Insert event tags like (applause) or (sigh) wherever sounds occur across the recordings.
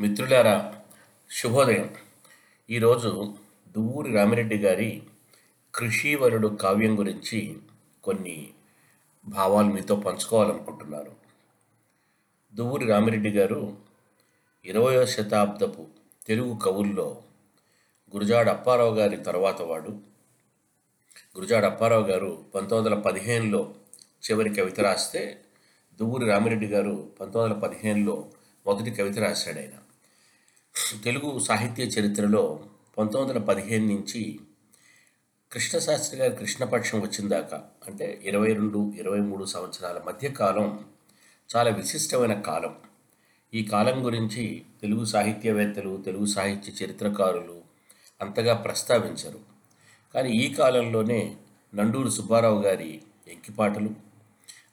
మిత్రులారా శుభోదయం. ఈరోజు దువ్వూరి రామిరెడ్డి గారి కృషివరుడు కావ్యం గురించి కొన్ని భావాలు మీతో పంచుకోవాలనుకుంటున్నాను. దువ్వూరి రామిరెడ్డి గారు ఇరవయో శతాబ్దపు తెలుగు కవుల్లో గురుజాడ అప్పారావు గారి తర్వాత వాడు. గురుజాడ అప్పారావు గారు పంతొమ్మిది వందల పదిహేనులో చివరి కవిత రాస్తే దువ్వూరి రామిరెడ్డి గారు పంతొమ్మిది వందల పదిహేనులో మొదటి కవిత రాశాడు ఆయన తెలుగు సాహిత్య చరిత్రలో పంతొమ్మిది వందల పదిహేను నుంచి కృష్ణశాస్త్రి గారి కృష్ణపక్షం వచ్చిన దాకా అంటే ఇరవై రెండు ఇరవై మూడు సంవత్సరాల మధ్య కాలం చాలా విశిష్టమైన కాలం. ఈ కాలం గురించి తెలుగు సాహిత్యవేత్తలు తెలుగు సాహిత్య చరిత్రకారులు అంతగా ప్రస్తావించరు. కానీ ఈ కాలంలోనే నండూరు సుబ్బారావు గారి ఎంకిపాటలు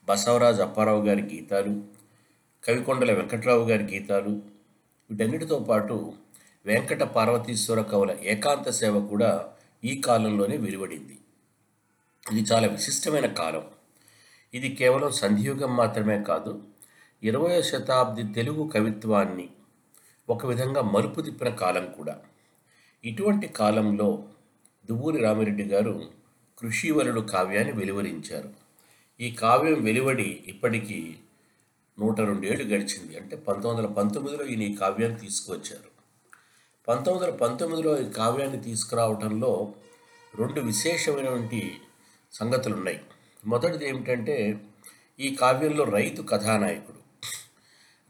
బసవరాజ్ అప్పారావు గారి గీతాలు కవికొండల వెంకట్రావు గారి గీతాలు. వీటన్నిటితో పాటు వెంకట పార్వతీశ్వర కవుల ఏకాంత సేవ కూడా ఈ కాలంలోనే వెలువడింది. ఇది చాలా విశిష్టమైన కాలం. ఇది కేవలం సంధియుగం మాత్రమే కాదు ఇరవయో శతాబ్ది తెలుగు కవిత్వాన్ని ఒక విధంగా మలుపు తిప్పిన కాలం కూడా. ఇటువంటి కాలంలో దువ్వూరి రామిరెడ్డి గారు కృషివలుడు కావ్యాన్ని వెలువరించారు. ఈ కావ్యం వెలువడి ఇప్పటికీ నూట రెండేళ్ళు గడిచింది. అంటే పంతొమ్మిది వందల పంతొమ్మిదిలో ఈయన ఈ కావ్యాన్ని తీసుకువచ్చారు. పంతొమ్మిది వందల పంతొమ్మిదిలో ఈ కావ్యాన్ని తీసుకురావడంలో రెండు విశేషమైనటువంటి సంగతులు ఉన్నాయి మొదటిది ఏమిటంటే ఈ కావ్యంలో రైతు కథానాయకుడు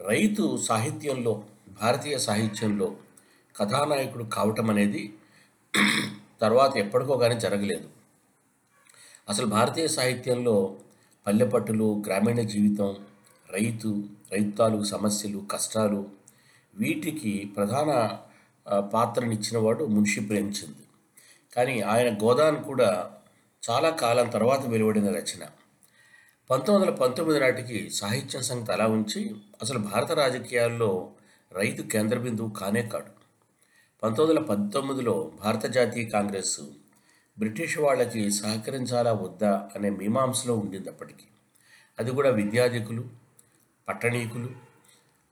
రైతు సాహిత్యంలో భారతీయ సాహిత్యంలో కథానాయకుడు కావటం అనేది తర్వాత ఎప్పటికో కానీ జరగలేదు. అసలు భారతీయ సాహిత్యంలో పల్లెపట్టులు గ్రామీణ జీవితం రైతు రైతాలు సమస్యలు కష్టాలు వీటికి ప్రధాన పాత్రనిచ్చినవాడు పాత్రనిచ్చిన వాడు మున్షి ప్రేమ్చంద్. కానీ ఆయన గోదాన్ కూడా చాలా కాలం తర్వాత వెలువడిన రచన. పంతొమ్మిది వందల పంతొమ్మిది నాటికి సాహిత్య సంగతి అలా ఉంచి అసలు భారత రాజకీయాల్లో రైతు కేంద్ర బిందువు కానే కాడు. పంతొమ్మిది వందల పంతొమ్మిదిలో భారత జాతీయ కాంగ్రెస్ బ్రిటిష్ వాళ్ళకి సహకరించాలా వద్దా అనే మీమాంసలో ఉండింది అప్పటికి. అది కూడా విద్యాధికులు పట్టణీకులు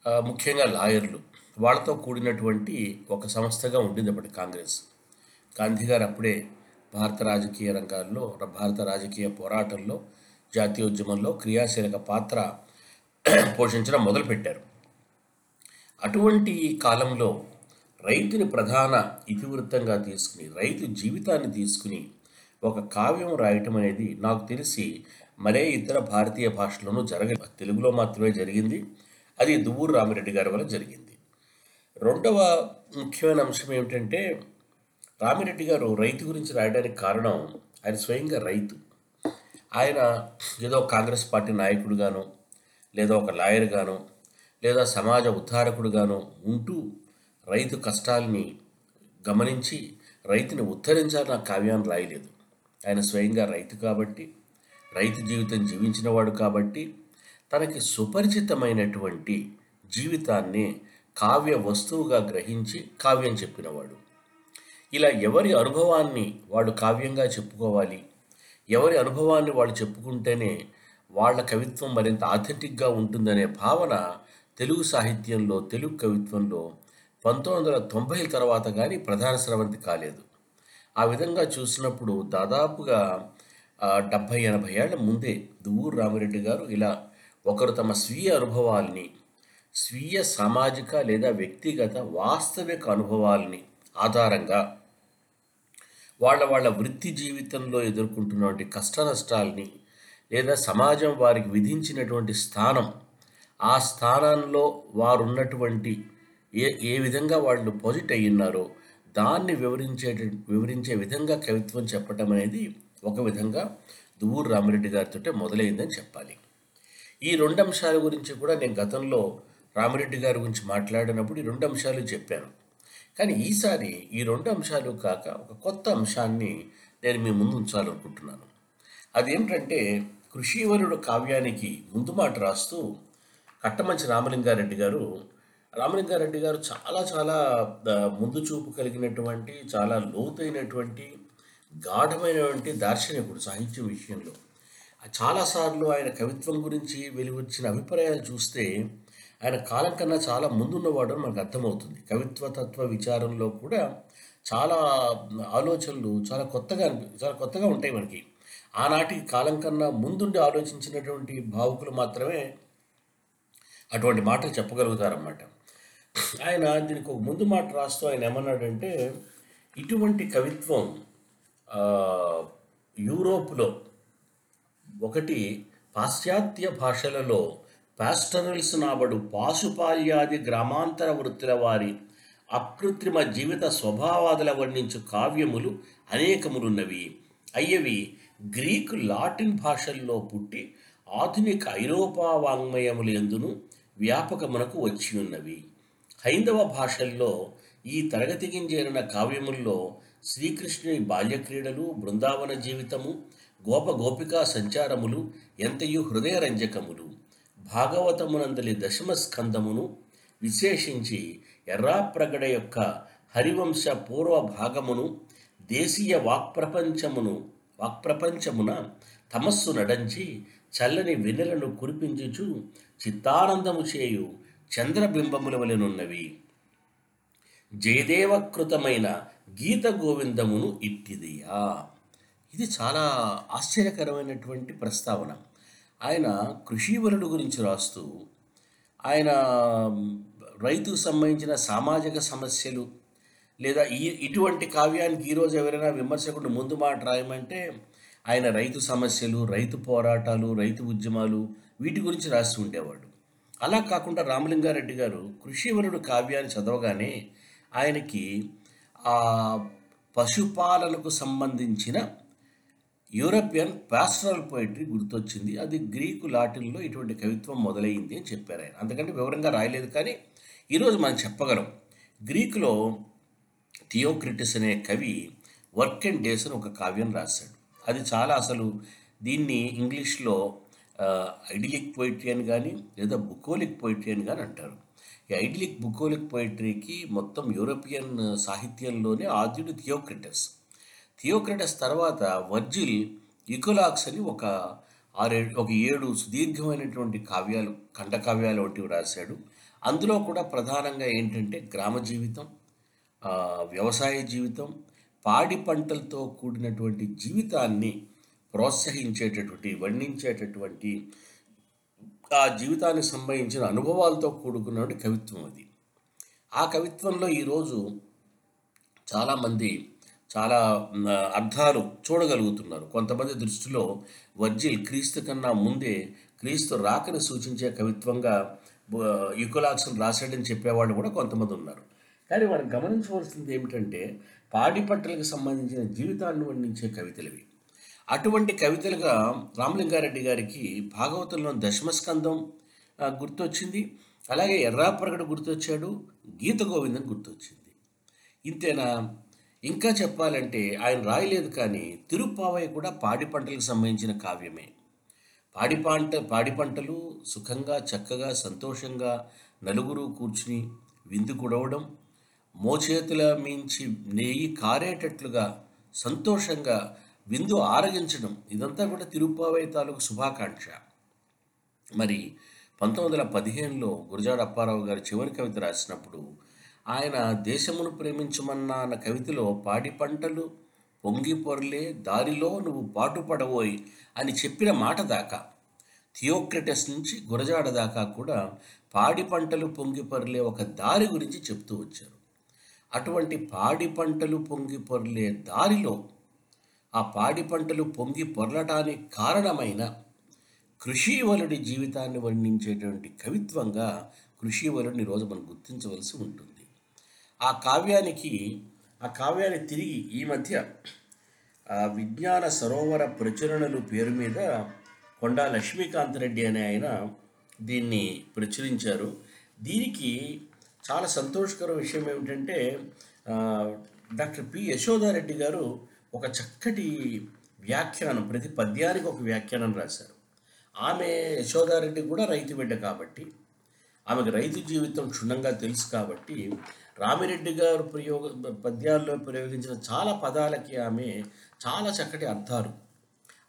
ముఖ్యంగా లాయర్లు వాళ్ళతో కూడినటువంటి ఒక సంస్థగా ఉండింది అప్పటి కాంగ్రెస్. గాంధీ గారు అప్పుడే భారత రాజకీయ రంగాల్లో భారత రాజకీయ పోరాటంలో జాతీయోద్యమంలో క్రియాశీలక పాత్ర పోషించడం మొదలుపెట్టారు. అటువంటి కాలంలో రైతుని ప్రధాన ఇతివృత్తంగా తీసుకుని రైతు జీవితాన్ని తీసుకుని ఒక కావ్యం రాయటం అనేది నాకు తెలిసి మరే ఇతర భారతీయ భాషలోనూ జరగలేదు తెలుగులో మాత్రమే జరిగింది. అది దువ్వూరు రామిరెడ్డి గారి వల్ల జరిగింది. రెండవ ముఖ్యమైన అంశం ఏమిటంటే రామిరెడ్డి గారు రైతు గురించి రాయడానికి కారణం ఆయన స్వయంగా రైతు. ఆయన ఏదో కాంగ్రెస్ పార్టీ నాయకుడుగానో లేదా ఒక లాయర్గానో లేదా సమాజ ఉద్ధారకుడుగాను ఉంటూ రైతు కష్టాల్ని గమనించి రైతుని ఉద్ధరించాలని ఆ కావ్యాన్ని రాయలేదు. ఆయన స్వయంగా రైతు కాబట్టి రైతు జీవితం జీవించినవాడు కాబట్టి తనకి సుపరిచితమైనటువంటి జీవితాన్ని కావ్య వస్తువుగా గ్రహించి కావ్యం చెప్పినవాడు. ఇలా ఎవరి అనుభవాన్ని వాడు కావ్యంగా చెప్పుకోవాలి? ఎవరి అనుభవాన్ని వాళ్ళు చెప్పుకుంటేనే వాళ్ళ కవిత్వం మరింత ఆథెంటిక్గా ఉంటుందనే భావన తెలుగు సాహిత్యంలో తెలుగు కవిత్వంలో పంతొమ్మిది వందల తొంభై తర్వాత కానీ ప్రధాన స్రవంతి కాలేదు. ఆ విధంగా చూసినప్పుడు దాదాపుగా డెబ్భై ఎనభై ఏళ్ళ ముందే దువ్వూరు రామిరెడ్డి గారు ఇలా ఒకరు తమ స్వీయ అనుభవాల్ని స్వీయ సామాజిక లేదా వ్యక్తిగత వాస్తవిక అనుభవాల్ని ఆధారంగా వాళ్ళ వాళ్ళ వృత్తి జీవితంలో ఎదుర్కొంటున్నటువంటి కష్ట నష్టాల్ని లేదా సమాజం వారికి విధించినటువంటి స్థానం ఆ స్థానంలో వారు ఉన్నటువంటి ఏ ఏ విధంగా వాళ్ళు పాజిట్ అయ్యి ఉన్నారో దాన్ని వివరించే వివరించే విధంగా కవిత్వం చెప్పటం అనేది ఒక విధంగా దువ్వూరు రామిరెడ్డి గారితో మొదలైందని చెప్పాలి. ఈ రెండు అంశాల గురించి కూడా నేను గతంలో రామిరెడ్డి గారి గురించి మాట్లాడినప్పుడు ఈ రెండు అంశాలు చెప్పాను. కానీ ఈసారి ఈ రెండు అంశాలు కాక ఒక కొత్త అంశాన్ని నేను మీ ముందు ఉంచాలనుకుంటున్నాను. అదేమిటంటే కృషివరుడు కావ్యానికి ముందు మాట రాస్తూ కట్టమంచి రామలింగారెడ్డి గారు రామలింగారెడ్డి గారు చాలా చాలా ముందు చూపు కలిగినటువంటి చాలా లోతైనటువంటి గాఢమైనటువంటి దార్శనికుడు సాహిత్యం విషయంలో. చాలాసార్లు ఆయన కవిత్వం గురించి వెలువచ్చిన అభిప్రాయాలు చూస్తే ఆయన కాలం కన్నా చాలా ముందున్నవాడు అని మనకు అర్థమవుతుంది. కవిత్వ తత్వ విచారంలో కూడా చాలా ఆలోచనలు చాలా కొత్తగా చాలా కొత్తగా ఉంటాయి మనకి. ఆనాటి కాలం కన్నా ముందుండి ఆలోచించినటువంటి భావుకులు మాత్రమే అటువంటి మాటలు చెప్పగలుగుతారన్నమాట. ఆయన దీనికి ఒక ముందు మాట రాస్తూ ఆయన ఏమన్నాడంటే ఇటువంటి కవిత్వం యూరోప్లో ఒకటి పాశ్చాత్య భాషలలో పాస్టరల్స్ నాబడు పాశుపాల్యాది గ్రామాంతర వృత్తుల వారి అకృత్రిమ జీవిత స్వభావాదుల వర్ణించు కావ్యములు అనేకములున్నవి. అయ్యవి గ్రీకు లాటిన్ భాషల్లో పుట్టి ఆధునిక ఐరోపా వాంగ్మయములు ఎందును వ్యాపకమునకు వచ్చి ఉన్నవి హైందవ భాషల్లో ఈ తరగతికి చేరిన కావ్యముల్లో శ్రీకృష్ణుని బాల్యక్రీడలు బృందావన జీవితము గోప గోపికా సంచారములు ఎంతయు హృదయరంజకములు. భాగవతమునందలి దశమ స్కందమును విశేషించి ఎర్రాప్రగడ యొక్క హరివంశ పూర్వ భాగమును దేశీయ వాక్ప్రపంచమును వాక్ప్రపంచమున తమస్సు నడంచి చల్లని వెన్నెలను కురిపించుచు చిత్తానందము చేయు చంద్రబింబముల వలెనున్నవి జయదేవకృతమైన గీత గోవిందమును ఇట్టిదియా? ఇది చాలా ఆశ్చర్యకరమైనటువంటి ప్రస్తావన. ఆయన కృషివరుడు గురించి రాస్తూ ఆయన రైతుకు సంబంధించిన సామాజిక సమస్యలు లేదా ఈ ఇటువంటి కావ్యానికి ఈరోజు ఎవరైనా విమర్శకుడు ముందు మాట రాయమంటే ఆయన రైతు సమస్యలు రైతు పోరాటాలు రైతు ఉద్యమాలు వీటి గురించి రాసి ఉండేవాడు. అలా కాకుండా రామలింగారెడ్డి గారు కృషివరుడు కావ్యాన్ని చదవగానే ఆయనకి ఆ పశుపాలనకు సంబంధించిన యూరోపియన్ పాస్టరల్ పోయిటరీ గుర్తొచ్చింది. అది గ్రీకు లాటిన్లో ఇటువంటి కవిత్వం మొదలైంది అని చెప్పారు ఆయన. అందుకంటే వివరంగా రాయలేదు కానీ ఈరోజు మనం చెప్పగలం. గ్రీకులో థియోక్రిటిస్ అనే కవి వర్క్ అండ్ డేస్ అని ఒక కావ్యం రాశాడు. అది చాలా అసలు దీన్ని ఇంగ్లీష్లో ఐడిలిక్ పోయిటరీ అని కానీ లేదా బుకోలిక్ పోయిటరీ అని కానీ అంటారు. ఈ ఐడిలిక్ బుకోలిక్ పోయిటరీకి మొత్తం యూరోపియన్ సాహిత్యంలోనే ఆద్యుడు థియోక్రిటస్. థియోక్రటస్ తర్వాత వర్జిల్ ఇకోలాక్స్ అని ఒక ఆరే ఒక ఏడు సుదీర్ఘమైనటువంటి కావ్యాలు ఖండకావ్యాలు వంటివి రాశాడు. అందులో కూడా ప్రధానంగా ఏంటంటే గ్రామ జీవితం వ్యవసాయ జీవితం పాడి పంటలతో కూడినటువంటి జీవితాన్ని ప్రోత్సహించేటటువంటి వర్ణించేటటువంటి ఆ జీవితానికి సంబంధించిన అనుభవాలతో కూడుకున్నటువంటి కవిత్వం అది. ఆ కవిత్వంలో ఈరోజు చాలామంది చాలా అర్థాలు చూడగలుగుతున్నారు. కొంతమంది దృష్టిలో వర్జిల్ క్రీస్తు కన్నా ముందే క్రీస్తు రాకని సూచించే కవిత్వంగా యుకులాక్సన్ రాశాడని చెప్పేవాళ్ళు కూడా కొంతమంది ఉన్నారు. కానీ మనం గమనించవలసింది ఏమిటంటే పాడిపట్టలకు సంబంధించిన జీవితాన్ని వర్ణించే కవితలవి అటువంటి కవితలుగా రామలింగారెడ్డి గారికి భాగవతంలో దశమస్కందం గుర్తొచ్చింది. అలాగే ఎర్రాప్రగడ గుర్తొచ్చాడు గీత గోవిందం గుర్తొచ్చింది. ఇంతేనా? ఇంకా చెప్పాలంటే ఆయన రాయలేదు కానీ తిరుప్పావయ్య కూడా పాడి పంటలకు సంబంధించిన కావ్యమే. పాడి పంట పాడి పంటలు సుఖంగా చక్కగా సంతోషంగా నలుగురు కూర్చుని విందు కుడవడం మోచేతుల మించి నెయ్యి కారేటట్లుగా సంతోషంగా విందు ఆరగించడం ఇదంతా కూడా తిరుప్పావై తాలూకు శుభాకాంక్ష. మరి పంతొమ్మిది వందల పదిహేనులో గురజాడ అప్పారావు గారు చివరి కవిత రాసినప్పుడు ఆయన దేశమును ప్రేమించమన్న అన్న కవితలో పాడి పంటలు పొంగి పొరలే దారిలో నువ్వు పాటుపడబోయి అని చెప్పిన మాట దాకా థియోక్రటస్ నుంచి గురజాడ దాకా కూడా పాడి పంటలు పొంగి పొరలే ఒక దారి గురించి చెప్తూ వచ్చారు. అటువంటి పాడి పంటలు పొంగి పొరలే దారిలో ఆ పాడి పంటలు పొంగి పొరలటానికి కారణమైన కృషివలుడి జీవితాన్ని వర్ణించేటువంటి కవిత్వంగా కృషివలుడిని రోజు మనం గుర్తించవలసి ఉంటుంది. ఆ కావ్యానికి ఆ కావ్యాన్ని తిరిగి ఈ మధ్య విజ్ఞాన సరోవర ప్రచురణలు పేరు మీద కొండా లక్ష్మీకాంత్ రెడ్డి అనే ఆయన దీన్ని ప్రచురించారు. దీనికి చాలా సంతోషకర విషయం ఏమిటంటే డాక్టర్ పి యశోదారెడ్డి గారు ఒక చక్కటి వ్యాఖ్యానం ప్రతి పద్యానికి ఒక వ్యాఖ్యానం రాశారు. ఆమె యశోదారెడ్డి కూడా రైతు బిడ్డ కాబట్టి ఆమెకు రైతు జీవితం క్షుణ్ణంగా తెలుసు కాబట్టి రామిరెడ్డి గారు ప్రయోగ పద్యాల్లో ప్రయోగించిన చాలా పదాలకి ఆమె చాలా చక్కటి అర్థాలు.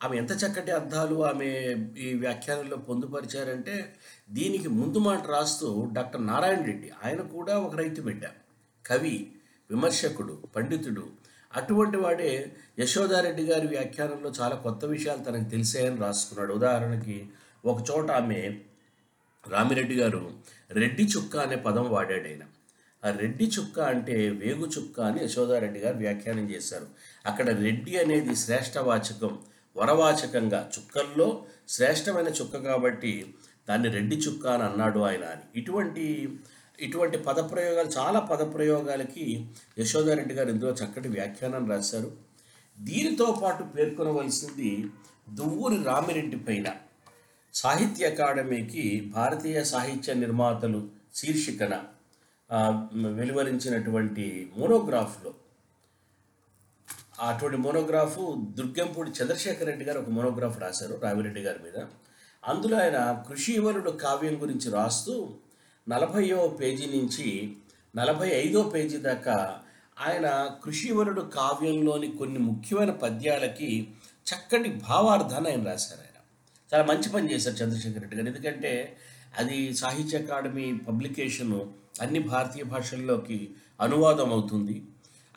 ఆమె ఎంత చక్కటి అర్థాలు ఆమె ఈ వ్యాఖ్యానంలో పొందుపరిచారంటే దీనికి ముందు మాట రాస్తూ డాక్టర్ నారాయణ రెడ్డి ఆయన కూడా ఒక రైతు బిడ్డ కవి విమర్శకుడు పండితుడు అటువంటి వాడే యశోదారెడ్డి గారి వ్యాఖ్యానంలో చాలా కొత్త విషయాలు తనకు తెలిసాయని రాసుకున్నాడు. ఉదాహరణకి ఒక చోట ఆమె రామిరెడ్డి గారు రెడ్డి చుక్క అనే పదం వాడాడు ఆయన. ఆ రెడ్డి చుక్క అంటే వేగు చుక్క అని యశోదారెడ్డి గారు వ్యాఖ్యానం చేశారు. అక్కడ రెడ్డి అనేది శ్రేష్టవాచకం వరవాచకంగా చుక్కల్లో శ్రేష్టమైన చుక్క కాబట్టి దాన్ని రెడ్డి చుక్క అని అన్నాడు ఆయన అని. ఇటువంటి ఇటువంటి పదప్రయోగాలు చాలా పదప్రయోగాలకి యశోదారెడ్డి గారు ఇందులో చక్కటి వ్యాఖ్యానం రాశారు. దీనితో పాటు పేర్కొనవలసింది దువ్వూరి రామిరెడ్డి పైన సాహిత్య అకాడమీకి భారతీయ సాహిత్య నిర్మాతలు శీర్షికన వెలువరించినటువంటి మోనోగ్రాఫ్లో. అటువంటి మోనోగ్రాఫ్ దుర్గంపూడి చంద్రశేఖర్ రెడ్డి గారు ఒక మోనోగ్రాఫ్ రాశారు రామిరెడ్డి గారి మీద. అందులో ఆయన కృషివరుడు కావ్యం గురించి రాస్తూ నలభైవ పేజీ నుంచి నలభై ఐదో పేజీ దాకా ఆయన కృషివరుడు కావ్యంలోని కొన్ని ముఖ్యమైన పద్యాలకి చక్కటి భావార్థాన్ని ఆయన రాశారు ఆయన. చాలా మంచి పని చేశారు చంద్రశేఖర్ రెడ్డి గారు. ఎందుకంటే అది సాహిత్య అకాడమీ పబ్లికేషను అన్ని భారతీయ భాషల్లోకి అనువాదం అవుతుంది.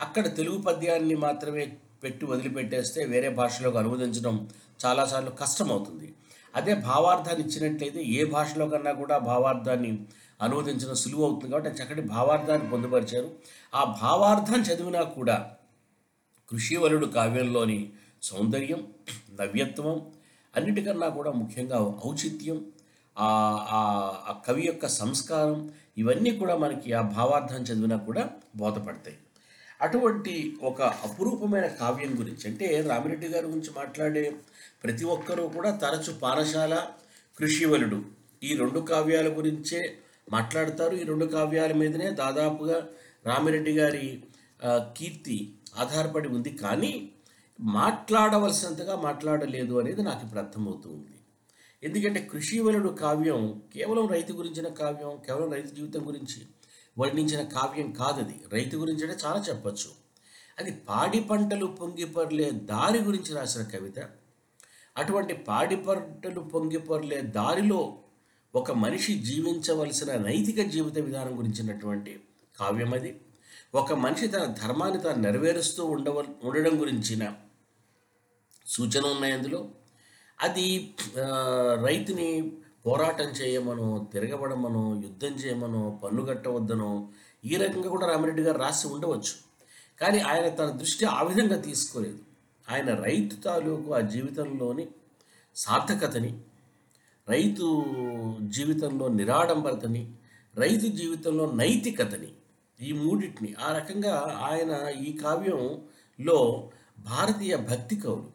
అక్కడ తెలుగు పద్యాన్ని మాత్రమే పెట్టి వదిలిపెట్టేస్తే వేరే భాషలోకి అనువదించడం చాలాసార్లు కష్టమవుతుంది. అదే భావార్థాన్ని ఇచ్చినట్లయితే ఏ భాషలో కన్నా కూడా భావార్థాన్ని అనువదించడం సులువు అవుతుంది కాబట్టి చక్కటి భావార్థాన్ని పొందుపరిచారు. ఆ భావార్థం చదివినా కూడా కృషివలుడు కావ్యంలోని సౌందర్యం నవ్యత్వం అన్నిటికన్నా కూడా ముఖ్యంగా ఔచిత్యం ఆ ఆ- ఆ కవి యొక్క సంస్కారం ఇవన్నీ కూడా మనకి ఆ భావార్థం చదివినా కూడా బోధపడతాయి. అటువంటి ఒక అపురూపమైన కావ్యం గురించి అంటే రామిరెడ్డి గారి గురించి మాట్లాడే ప్రతి ఒక్కరూ కూడా తరచు పానశాల కృషివలుడు ఈ రెండు కావ్యాల గురించే మాట్లాడతారు ఈ రెండు కావ్యాల మీదనే. దాదాపుగా రామిరెడ్డి గారి కీర్తి ఆధారపడి ఉంది. కానీ మాట్లాడవలసినంతగా మాట్లాడలేదు అనేది నాకు ఇప్పుడు అర్థమవుతుంది. ఎందుకంటే కృషివలుడు కావ్యం కేవలం రైతు గురించిన కావ్యం కేవలం రైతు జీవితం గురించి వర్ణించిన కావ్యం కాదది రైతు గురించి అంటే చాలా చెప్పచ్చు. అది పాడి పంటలు పొంగిపర్లే దారి గురించి రాసిన కవిత. అటువంటి పాడి పంటలు పొంగిపరలే దారిలో ఒక మనిషి జీవించవలసిన నైతిక జీవిత విధానం గురించినటువంటి కావ్యం అది. ఒక మనిషి తన ధర్మాన్ని తాను నెరవేరుస్తూ ఉండవ ఉండడం గురించిన సూచన ఉన్నాయి అందులో. అది రైతుని పోరాటం చేయమనో తిరగబడమనో యుద్ధం చేయమనో పన్ను కట్టవద్దనో ఈ రకంగా కూడా రామిరెడ్డి గారు రాసి ఉండవచ్చు. కానీ ఆయన తన దృష్టి ఆ విధంగా తీసుకోలేదు. ఆయన రైతు తాలూకు ఆ జీవితంలోని సార్థకతని రైతు జీవితంలో నిరాడంబరతని రైతు జీవితంలో నైతికతని ఈ మూడింటిని ఆ రకంగా ఆయన ఈ కావ్యంలో భారతీయ భక్తి కవులు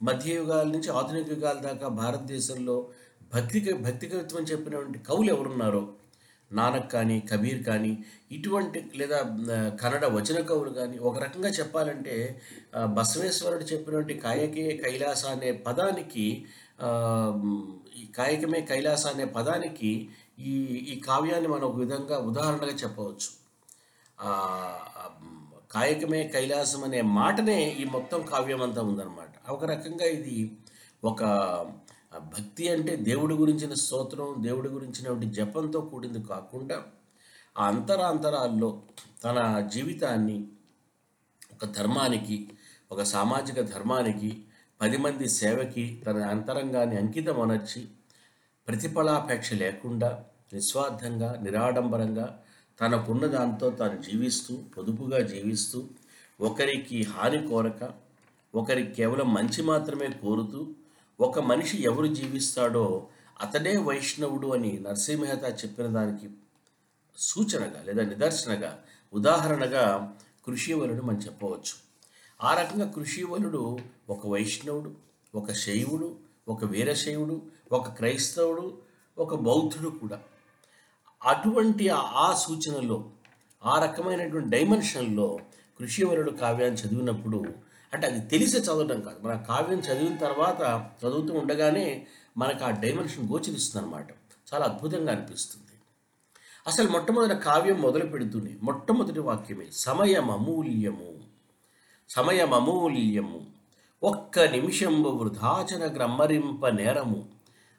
మధ్యయుగాల నుంచి ఆధునిక యుగాల దాకా భారతదేశంలో భక్తి భక్తి కవిత్వం చెప్పినటువంటి కవులు ఎవరున్నారో నానక్ కానీ కబీర్ కానీ ఇటువంటి లేదా కన్నడ వచన కవులు కానీ ఒక రకంగా చెప్పాలంటే బసవేశ్వరుడు చెప్పినటువంటి కాయకే కైలాస అనే పదానికి ఈ కాయకమే కైలాస అనే పదానికి ఈ ఈ కావ్యాన్ని మనం ఒక విధంగా ఉదాహరణగా చెప్పవచ్చు. కాయకమే కైలాసం అనే మాటనే ఈ మొత్తం కావ్యం అంతా ఉందన్నమాట. ఒక రకంగా ఇది ఒక భక్తి అంటే దేవుడి గురించిన స్తోత్రం దేవుడి గురించినటువంటి జపంతో కూడింది కాకుండా ఆ అంతరాంతరాల్లో తన జీవితాన్ని ఒక ధర్మానికి ఒక సామాజిక ధర్మానికి పది మంది సేవకి తన అంతరంగాన్ని అంకితం అనర్చి ప్రతిఫలాపేక్ష లేకుండా నిస్వార్థంగా నిరాడంబరంగా తనకున్న దాంతో తాను జీవిస్తూ పొదుపుగా జీవిస్తూ ఒకరికి హాని కోరక ఒకరికి కేవలం మంచి మాత్రమే కోరుతూ ఒక మనిషి ఎవరు జీవిస్తాడో అతడే వైష్ణవుడు అని నరసింహత చెప్పిన దానికి సూచనగా లేదా నిదర్శనగా ఉదాహరణగా కృషి వలన మనం చెప్పవచ్చు. ఆ రకంగా కృషివలుడు ఒక వైష్ణవుడు ఒక శైవుడు ఒక వీరశైవుడు ఒక క్రైస్తవుడు ఒక బౌద్ధుడు కూడా. అటువంటి ఆ- ఆ సూచనలో ఆ రకమైనటువంటి డైమెన్షన్లో కృషివలుడు కావ్యాన్ని చదివినప్పుడు అంటే అది తెలిసి చదవడం కాదు. మన కావ్యం చదివిన తర్వాత చదువుతూ ఉండగానే మనకు ఆ డైమెన్షన్ గోచరిస్తుంది అనమాట చాలా అద్భుతంగా అనిపిస్తుంది. అసలు మొట్టమొదటి కావ్యం మొదలు పెడుతూనే మొట్టమొదటి వాక్యమే సమయం అమూల్యము సమయమమూల్యము. ఒక్క నిమిషంబు వృధాచన గ్రమ్మరింప నేరము.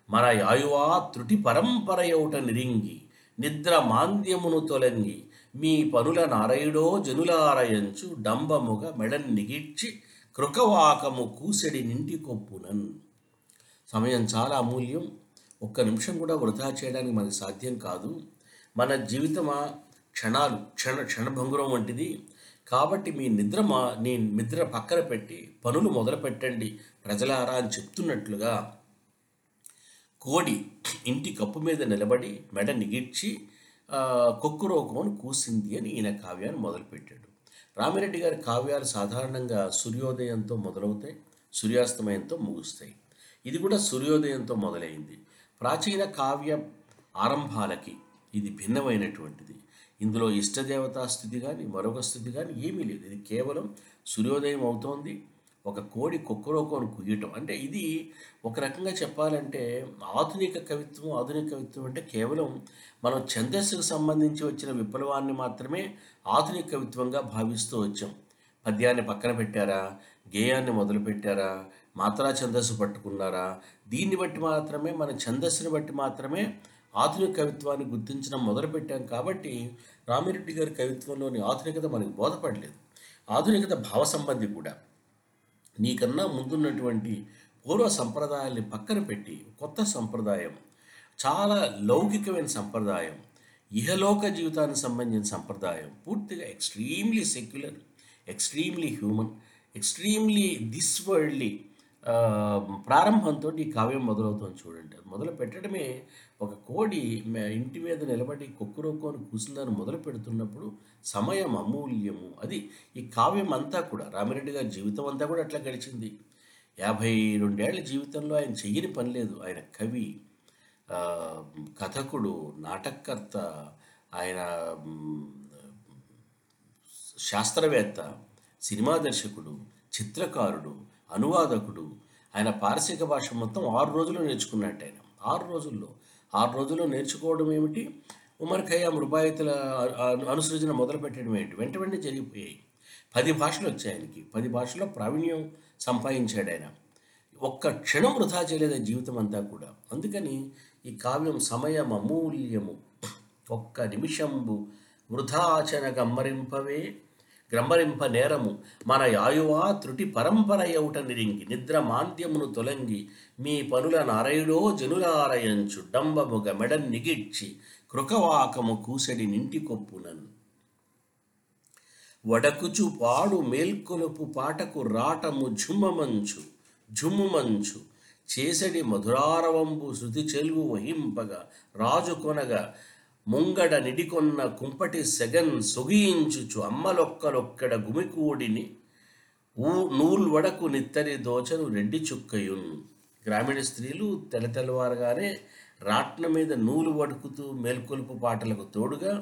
మన యాయువా త్రుటి పరంపరయౌట నిరింగి నిద్ర మాంద్యమును తొలంగి మీ పనుల నారయుడో జనులారయంచు డంబముగ మెడన్ నిగిడ్చి కృకవాకము కూసెడి నింటి కొప్పునన్. సమయం చాలా అమూల్యం. ఒక్క నిమిషం కూడా వృధా చేయడానికి మనకు సాధ్యం కాదు. మన జీవితమా క్షణాలు క్షణ క్షణభంగురం వంటిది. కాబట్టి మీ నిద్ర మా నీ నిద్ర పక్కన పెట్టి పనులు మొదలు పెట్టండి. ప్రజలారా అని చెప్తున్నట్లుగా కోడి ఇంటి కప్పు మీద నిలబడి మెడ నిగిడ్చి ఆ, కొక్కురోకమని కూసింది అని ఈయన కావ్యాన్ని మొదలుపెట్టాడు. రామిరెడ్డి గారి కావ్యాలు సాధారణంగా సూర్యోదయంతో మొదలవుతాయి సూర్యాస్తమయంతో ముగుస్తాయి. ఇది కూడా సూర్యోదయంతో మొదలైంది. ప్రాచీన కావ్య ఆరంభాలకి ఇది భిన్నమైనటువంటిది. ఇందులో ఇష్టదేవతా స్థుతి కానీ మరొక స్థుతి కానీ ఏమీ లేదు. ఇది కేవలం సూర్యోదయం అవుతోంది. ఒక కోడి కుక్కరోకోను కుయ్యటం. అంటే ఇది ఒక రకంగా చెప్పాలంటే ఆధునిక కవిత్వం ఆధునిక కవిత్వం అంటే కేవలం మనం ఛందస్సుకు సంబంధించి వచ్చిన విప్లవాన్ని మాత్రమే ఆధునిక కవిత్వంగా భావిస్తూ వచ్చాం. పద్యాన్ని పక్కన పెట్టారా? గేయాన్ని మొదలు పెట్టారా? మాత్రా ఛందస్సు పట్టుకున్నారా? దీన్ని బట్టి మాత్రమే మన ఛందస్సుని బట్టి మాత్రమే ఆధునిక కవిత్వాన్ని గుర్తించడం మొదలుపెట్టాం కాబట్టి రామిరెడ్డి గారి కవిత్వంలోని ఆధునికత మనకు బోధపడలేదు. ఆధునికత భావ సంబంధి కూడా. నీకన్నా ముందున్నటువంటి పూర్వ సంప్రదాయాల్ని పక్కన పెట్టి కొత్త సంప్రదాయం చాలా లౌకికమైన సంప్రదాయం ఇహలోక జీవితానికి సంబంధించిన సంప్రదాయం పూర్తిగా extremely secular extremely human extremely this worldly ప్రారంభంతో ఈ కావ్యం మొదలవుతుంది చూడండి. అది మొదలు పెట్టడమే ఒక కోడి ఇంటి మీద నిలబడి కుక్కురొక్కుని కూసిందని మొదలు పెడుతున్నప్పుడు సమయం అమూల్యము. అది ఈ కావ్యం అంతా కూడా రామిరెడ్డి గారి జీవితం అంతా కూడా అట్లా గడిచింది. యాభై రెండేళ్ళ జీవితంలో ఆయన చెయ్యని పని లేదు. ఆయన కవి కథకుడు నాటకకర్త ఆయన శాస్త్రవేత్త సినిమా దర్శకుడు చిత్రకారుడు అనువాదకుడు. ఆయన పారసీక భాష మొత్తం ఆరు రోజుల్లో నేర్చుకున్నట్టు ఆయన. ఆరు రోజుల్లో ఆరు రోజుల్లో నేర్చుకోవడం ఏమిటి? ఉమర్ ఖయ్యాం రుబాయితుల అను- అనుసృజన మొదలు పెట్టడం ఏంటి? వెంట వెంటనే జరిగిపోయాయి. పది భాషలు వచ్చాయి ఆయనకి. పది భాషల్లో ప్రావీణ్యం సంపాదించాడు ఆయన. ఒక్క క్షణం వృధా చేయలేదు జీవితం అంతా కూడా? అందుకని ఈ కావ్యం సమయం అమూల్యము ఒక్క నిమిషంబు వృధాచన గమ్మరింపవే క్రమరింప నేరము. మన యాయువా త్రుటి పరంపర యౌట నిరింగి నిద్ర మాంద్యమును తొలంగి మీ పనుల నారయుడో జనులారయంచు డంబముగ మెడన్ నిగిడ్చి కృకవాకము కూసడి నింటి కొప్పునన్. వడకుచు పాడు మేల్కొలుపు పాటకు రాటము ఝుమ్మమంచు ఝుమ్ముమంచు. చేసడి మధురారవంబు శృతి చెలువు వహింపగా రాజు కొనగా ముంగడ నిడికొన్న కుంపటి సెగన్ సొగియించుచు అమ్మలొక్కలొక్కడ గుమికూడిని ఊ నూల్ వడకు నిత్తరి దోచను రెడ్డి చుక్కయున్. గ్రామీణ స్త్రీలు తెలతెలవారుగానే రాట్నం మీద నూలు వడుకుతూ మేల్కొలుపు పాటలకు తోడుగా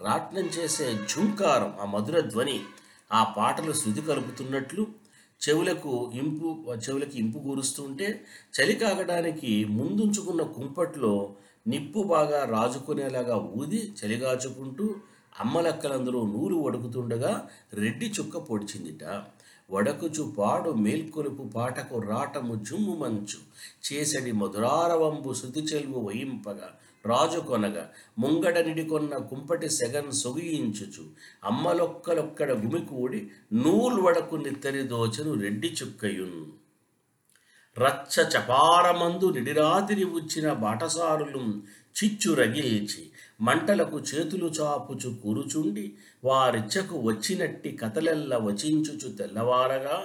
రాట్నం చేసే ఝుంకారం ఆ మధుర ధ్వని ఆ పాటలు శృతి కలుపుతున్నట్లు చెవులకు ఇంపు చెవులకు ఇంపు కూరుస్తుంటే చలి కాగడానికి ముందుంచుకున్న కుంపట్లో నిప్పు బాగా రాజుకునేలాగా ఊది చలిగాచుకుంటూ అమ్మలక్కలందరూ నూలు వడుకుతుండగా రెడ్డి చుక్క పొడిచిందిట. వడకుచు పాడు మేల్కొలుపు పాటకు రాటము జుమ్ము మంచు. చేసడి మధురారవంబు శృతి చెల్వు వయింపగా రాజు కొనగా ముంగడ నిడికొన్న కుంపటి సెగన్ సొగియించుచు. అమ్మలొక్కలొక్కడ గుమికూడి నూలు వడకు నిత్తరి దోచను రెడ్డి చుక్కయున్. రచ్చ చపారమందు నిడిరాతిరి వచ్చిన బాటసారులు చిచ్చు రగిల్చి మంటలకు చేతులు చాపుచు కూరుచుండి వారిచ్చకు వచ్చినట్టి కథలెల్ల వచించుచు తెల్లవారగా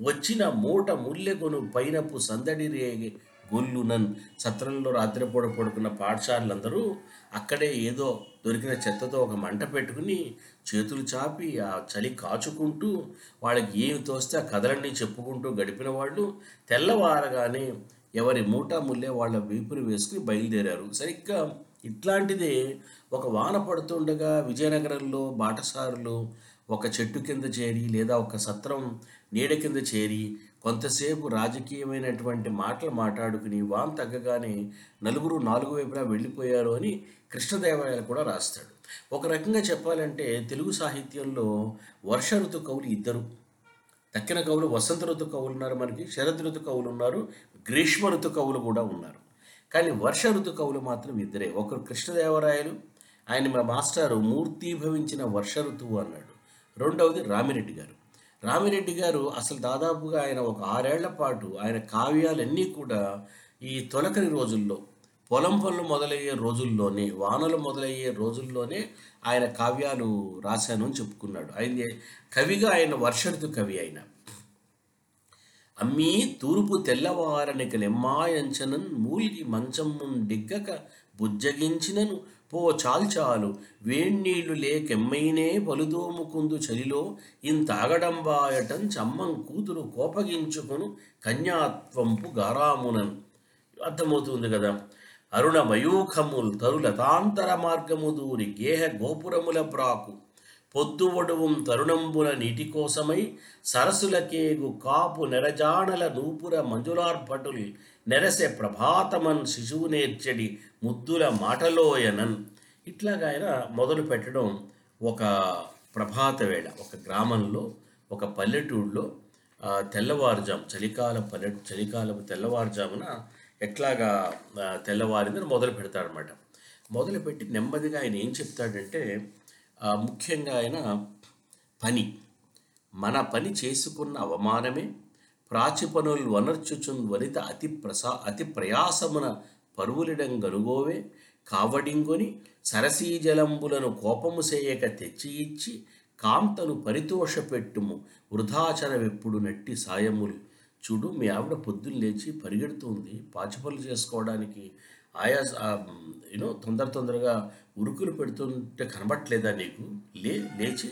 వచ్చిన మూట ముల్లెగొను పైనపు సందడి రేగి గొల్లునన్ సత్రంలో రాత్రిపూట పడుకున్న పాఠశాలలందరూ అక్కడే ఏదో దొరికిన చెత్తతో ఒక మంట పెట్టుకుని చేతులు చాపి ఆ చలి కాచుకుంటూ వాళ్ళకి ఏమి తోస్తే ఆ కథలన్నీ చెప్పుకుంటూ గడిపిన వాళ్ళు తెల్లవారగానే ఎవరి మూట ముల్లే వాళ్ళ వీపుని వేసుకుని బయలుదేరారు. సరిగ్గా ఇట్లాంటిదే ఒక వాన పడుతుండగా విజయనగరంలో బాటసారులు ఒక చెట్టు కింద చేరి లేదా ఒక సత్రం నీడ కింద చేరి కొంతసేపు రాజకీయమైనటువంటి మాటలు మాట్లాడుకుని వాన తగ్గగానే నలుగురు నాలుగు వైపులా వెళ్ళిపోయారు అని కృష్ణదేవరాయలు కూడా రాస్తాడు. ఒక రకంగా చెప్పాలంటే తెలుగు సాహిత్యంలో వర్ష ఋతు కవులు ఇద్దరు. దక్కిన కవులు వసంత ఋతు కవులు ఉన్నారు మనకి శరద్ ఋతు కవులు ఉన్నారు గ్రీష్మ ఋతు కవులు కూడా ఉన్నారు. కానీ వర్ష ఋతు కవులు మాత్రం ఇద్దరే. ఒకరు కృష్ణదేవరాయలు ఆయన మా మాస్టారు మూర్తీభవించిన వర్ష ఋతువు అన్నాడు. రెండవది రామిరెడ్డి గారు. రామిరెడ్డి గారు అసలు దాదాపుగా ఆయన ఒక ఆరేళ్ళ పాటు ఆయన కావ్యాలన్నీ కూడా ఈ తొలకరి రోజుల్లో పొలం పనులు మొదలయ్యే రోజుల్లోనే వానలు మొదలయ్యే రోజుల్లోనే ఆయన కావ్యాలు రాశాను అని చెప్పుకున్నాడు. ఆయన కవిగా ఆయన వర్ష కవి ఆయన. అమ్మీ తూర్పు తెల్లవారనికలెమ్మాయంచనన్ మూలిగి మంచం డిగ్గక బుజ్జగించినను. పో చాల్చాలు వేణీళ్ళు లేకెమ్మైనే పలుదోముకుందు చలిలో. ఇంతాగడంబాయటం చమ్మం కూతురు కోపగించుకును కన్యాత్వంపు గారామునన్. అర్థమవుతుంది కదా? అరుణ మయూఖముల్ తరులతాంతర మార్గము దూరి గేహ గోపురముల ప్రాకు పొద్దు ఒడువం తరుణంబుల నీటి కోసమై సరసులకేగు కాపు నెరజాణల నూపుర మంజులార్భటుల్ నెరసె ప్రభాతమన్ శిశువు నేర్చడి ముద్దుల మాటలోయనన్. ఇట్లాగా ఆయన మొదలు పెట్టడం ఒక ప్రభాత వేళ. ఒక గ్రామంలో ఒక పల్లెటూళ్ళలో తెల్లవారుజాము చలికాల పల్లె చలికాలపు తెల్లవారుజామున ఎట్లాగా తెల్లవారిందని మొదలు పెడతాడనమాట మొదలుపెట్టి నెమ్మదిగా ఆయన ఏం చెప్తాడంటే ముఖ్యంగా ఆయన పని. మన పని చేసుకున్న అవమానమే ప్రాచి పనులు వనర్చుచున్ వనిత అతి ప్రసా అతి ప్రయాసమున పరువులిడం గనుగోవే. కావడింగొని సరసీజలంబులను కోపము సేయక తెచ్చి ఇచ్చి కాంతను పరితోషపెట్టుము. వృధాచరవెప్పుడు నట్టి సాయములు. చూడు మీ ఆవిడ పొద్దున్న లేచి పరిగెడుతుంది. పాచిపనులు చేసుకోవడానికి ఆయా యూనో తొందర తొందరగా ఉరుకులు పెడుతుంటే కనబట్లేదా నీకు? లే లేచి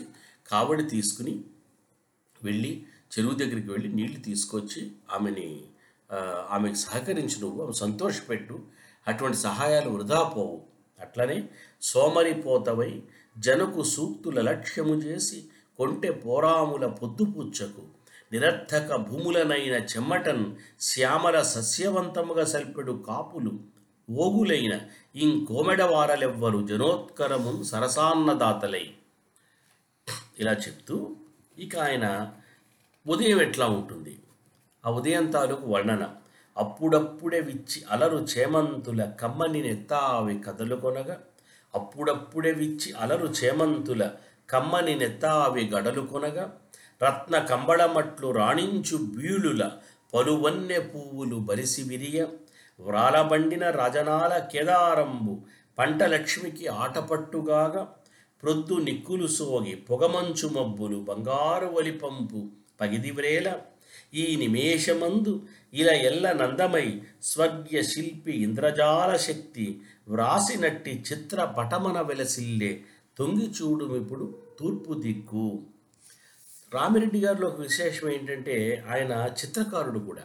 కావడి తీసుకుని వెళ్ళి చెరువు దగ్గరికి వెళ్ళి నీళ్ళు తీసుకొచ్చి ఆమెని ఆమెకు సహకరించి నువ్వు ఆమె సంతోషపెట్టు అటువంటి సహాయాలు వృధా పోవు. అట్లనే సోమరిపోతవై జనకు సూక్తుల లక్ష్యము చేసి కొంటె పోరాముల పొద్దుపుచ్చకు నిరర్థక భూములనైన చెమ్మటన్ శ్యామల సస్యవంతముగా సల్పెడు కాపులు ఓగులైన ఇంకోమెడవారలెవ్వరు జనోత్కరము సరసాన్నదాతలై. ఇలా చెప్తూ ఇక ఆయన ఉదయం ఎట్లా ఉంటుంది? ఆ ఉదయం తాలూకు వర్ణన. అప్పుడప్పుడే విచ్చి అలరు చేమంతుల కమ్మని నెత్తావి కదలుకొనగా అప్పుడప్పుడే విచ్చి అలరు చేమంతుల కమ్మని నెత్తావి గడలు కొనగా రత్న కంబళమట్లు రాణించు బీలుల పలువన్నె పువ్వులు బరిసి విరియ వ్రాలబండిన రజనాల కేదారంబు పంట లక్ష్మికి ఆటపట్టుగాగా ప్రొద్దు నిక్కులు సోగి పొగమంచు మబ్బులు బంగారు వలిపంపు పగిదివ్రేల. ఈ నిమేషమందు ఇలా ఎల్ల నందమై స్వర్గ్య శిల్పి ఇంద్రజాల శక్తి వ్రాసినట్టి చిత్ర పటమన వెలసిల్లే తొంగి చూడుమిప్పుడు తూర్పు దిక్కు. రామిరెడ్డి గారిలో ఒక విశేషం ఏంటంటే ఆయన చిత్రకారుడు కూడా.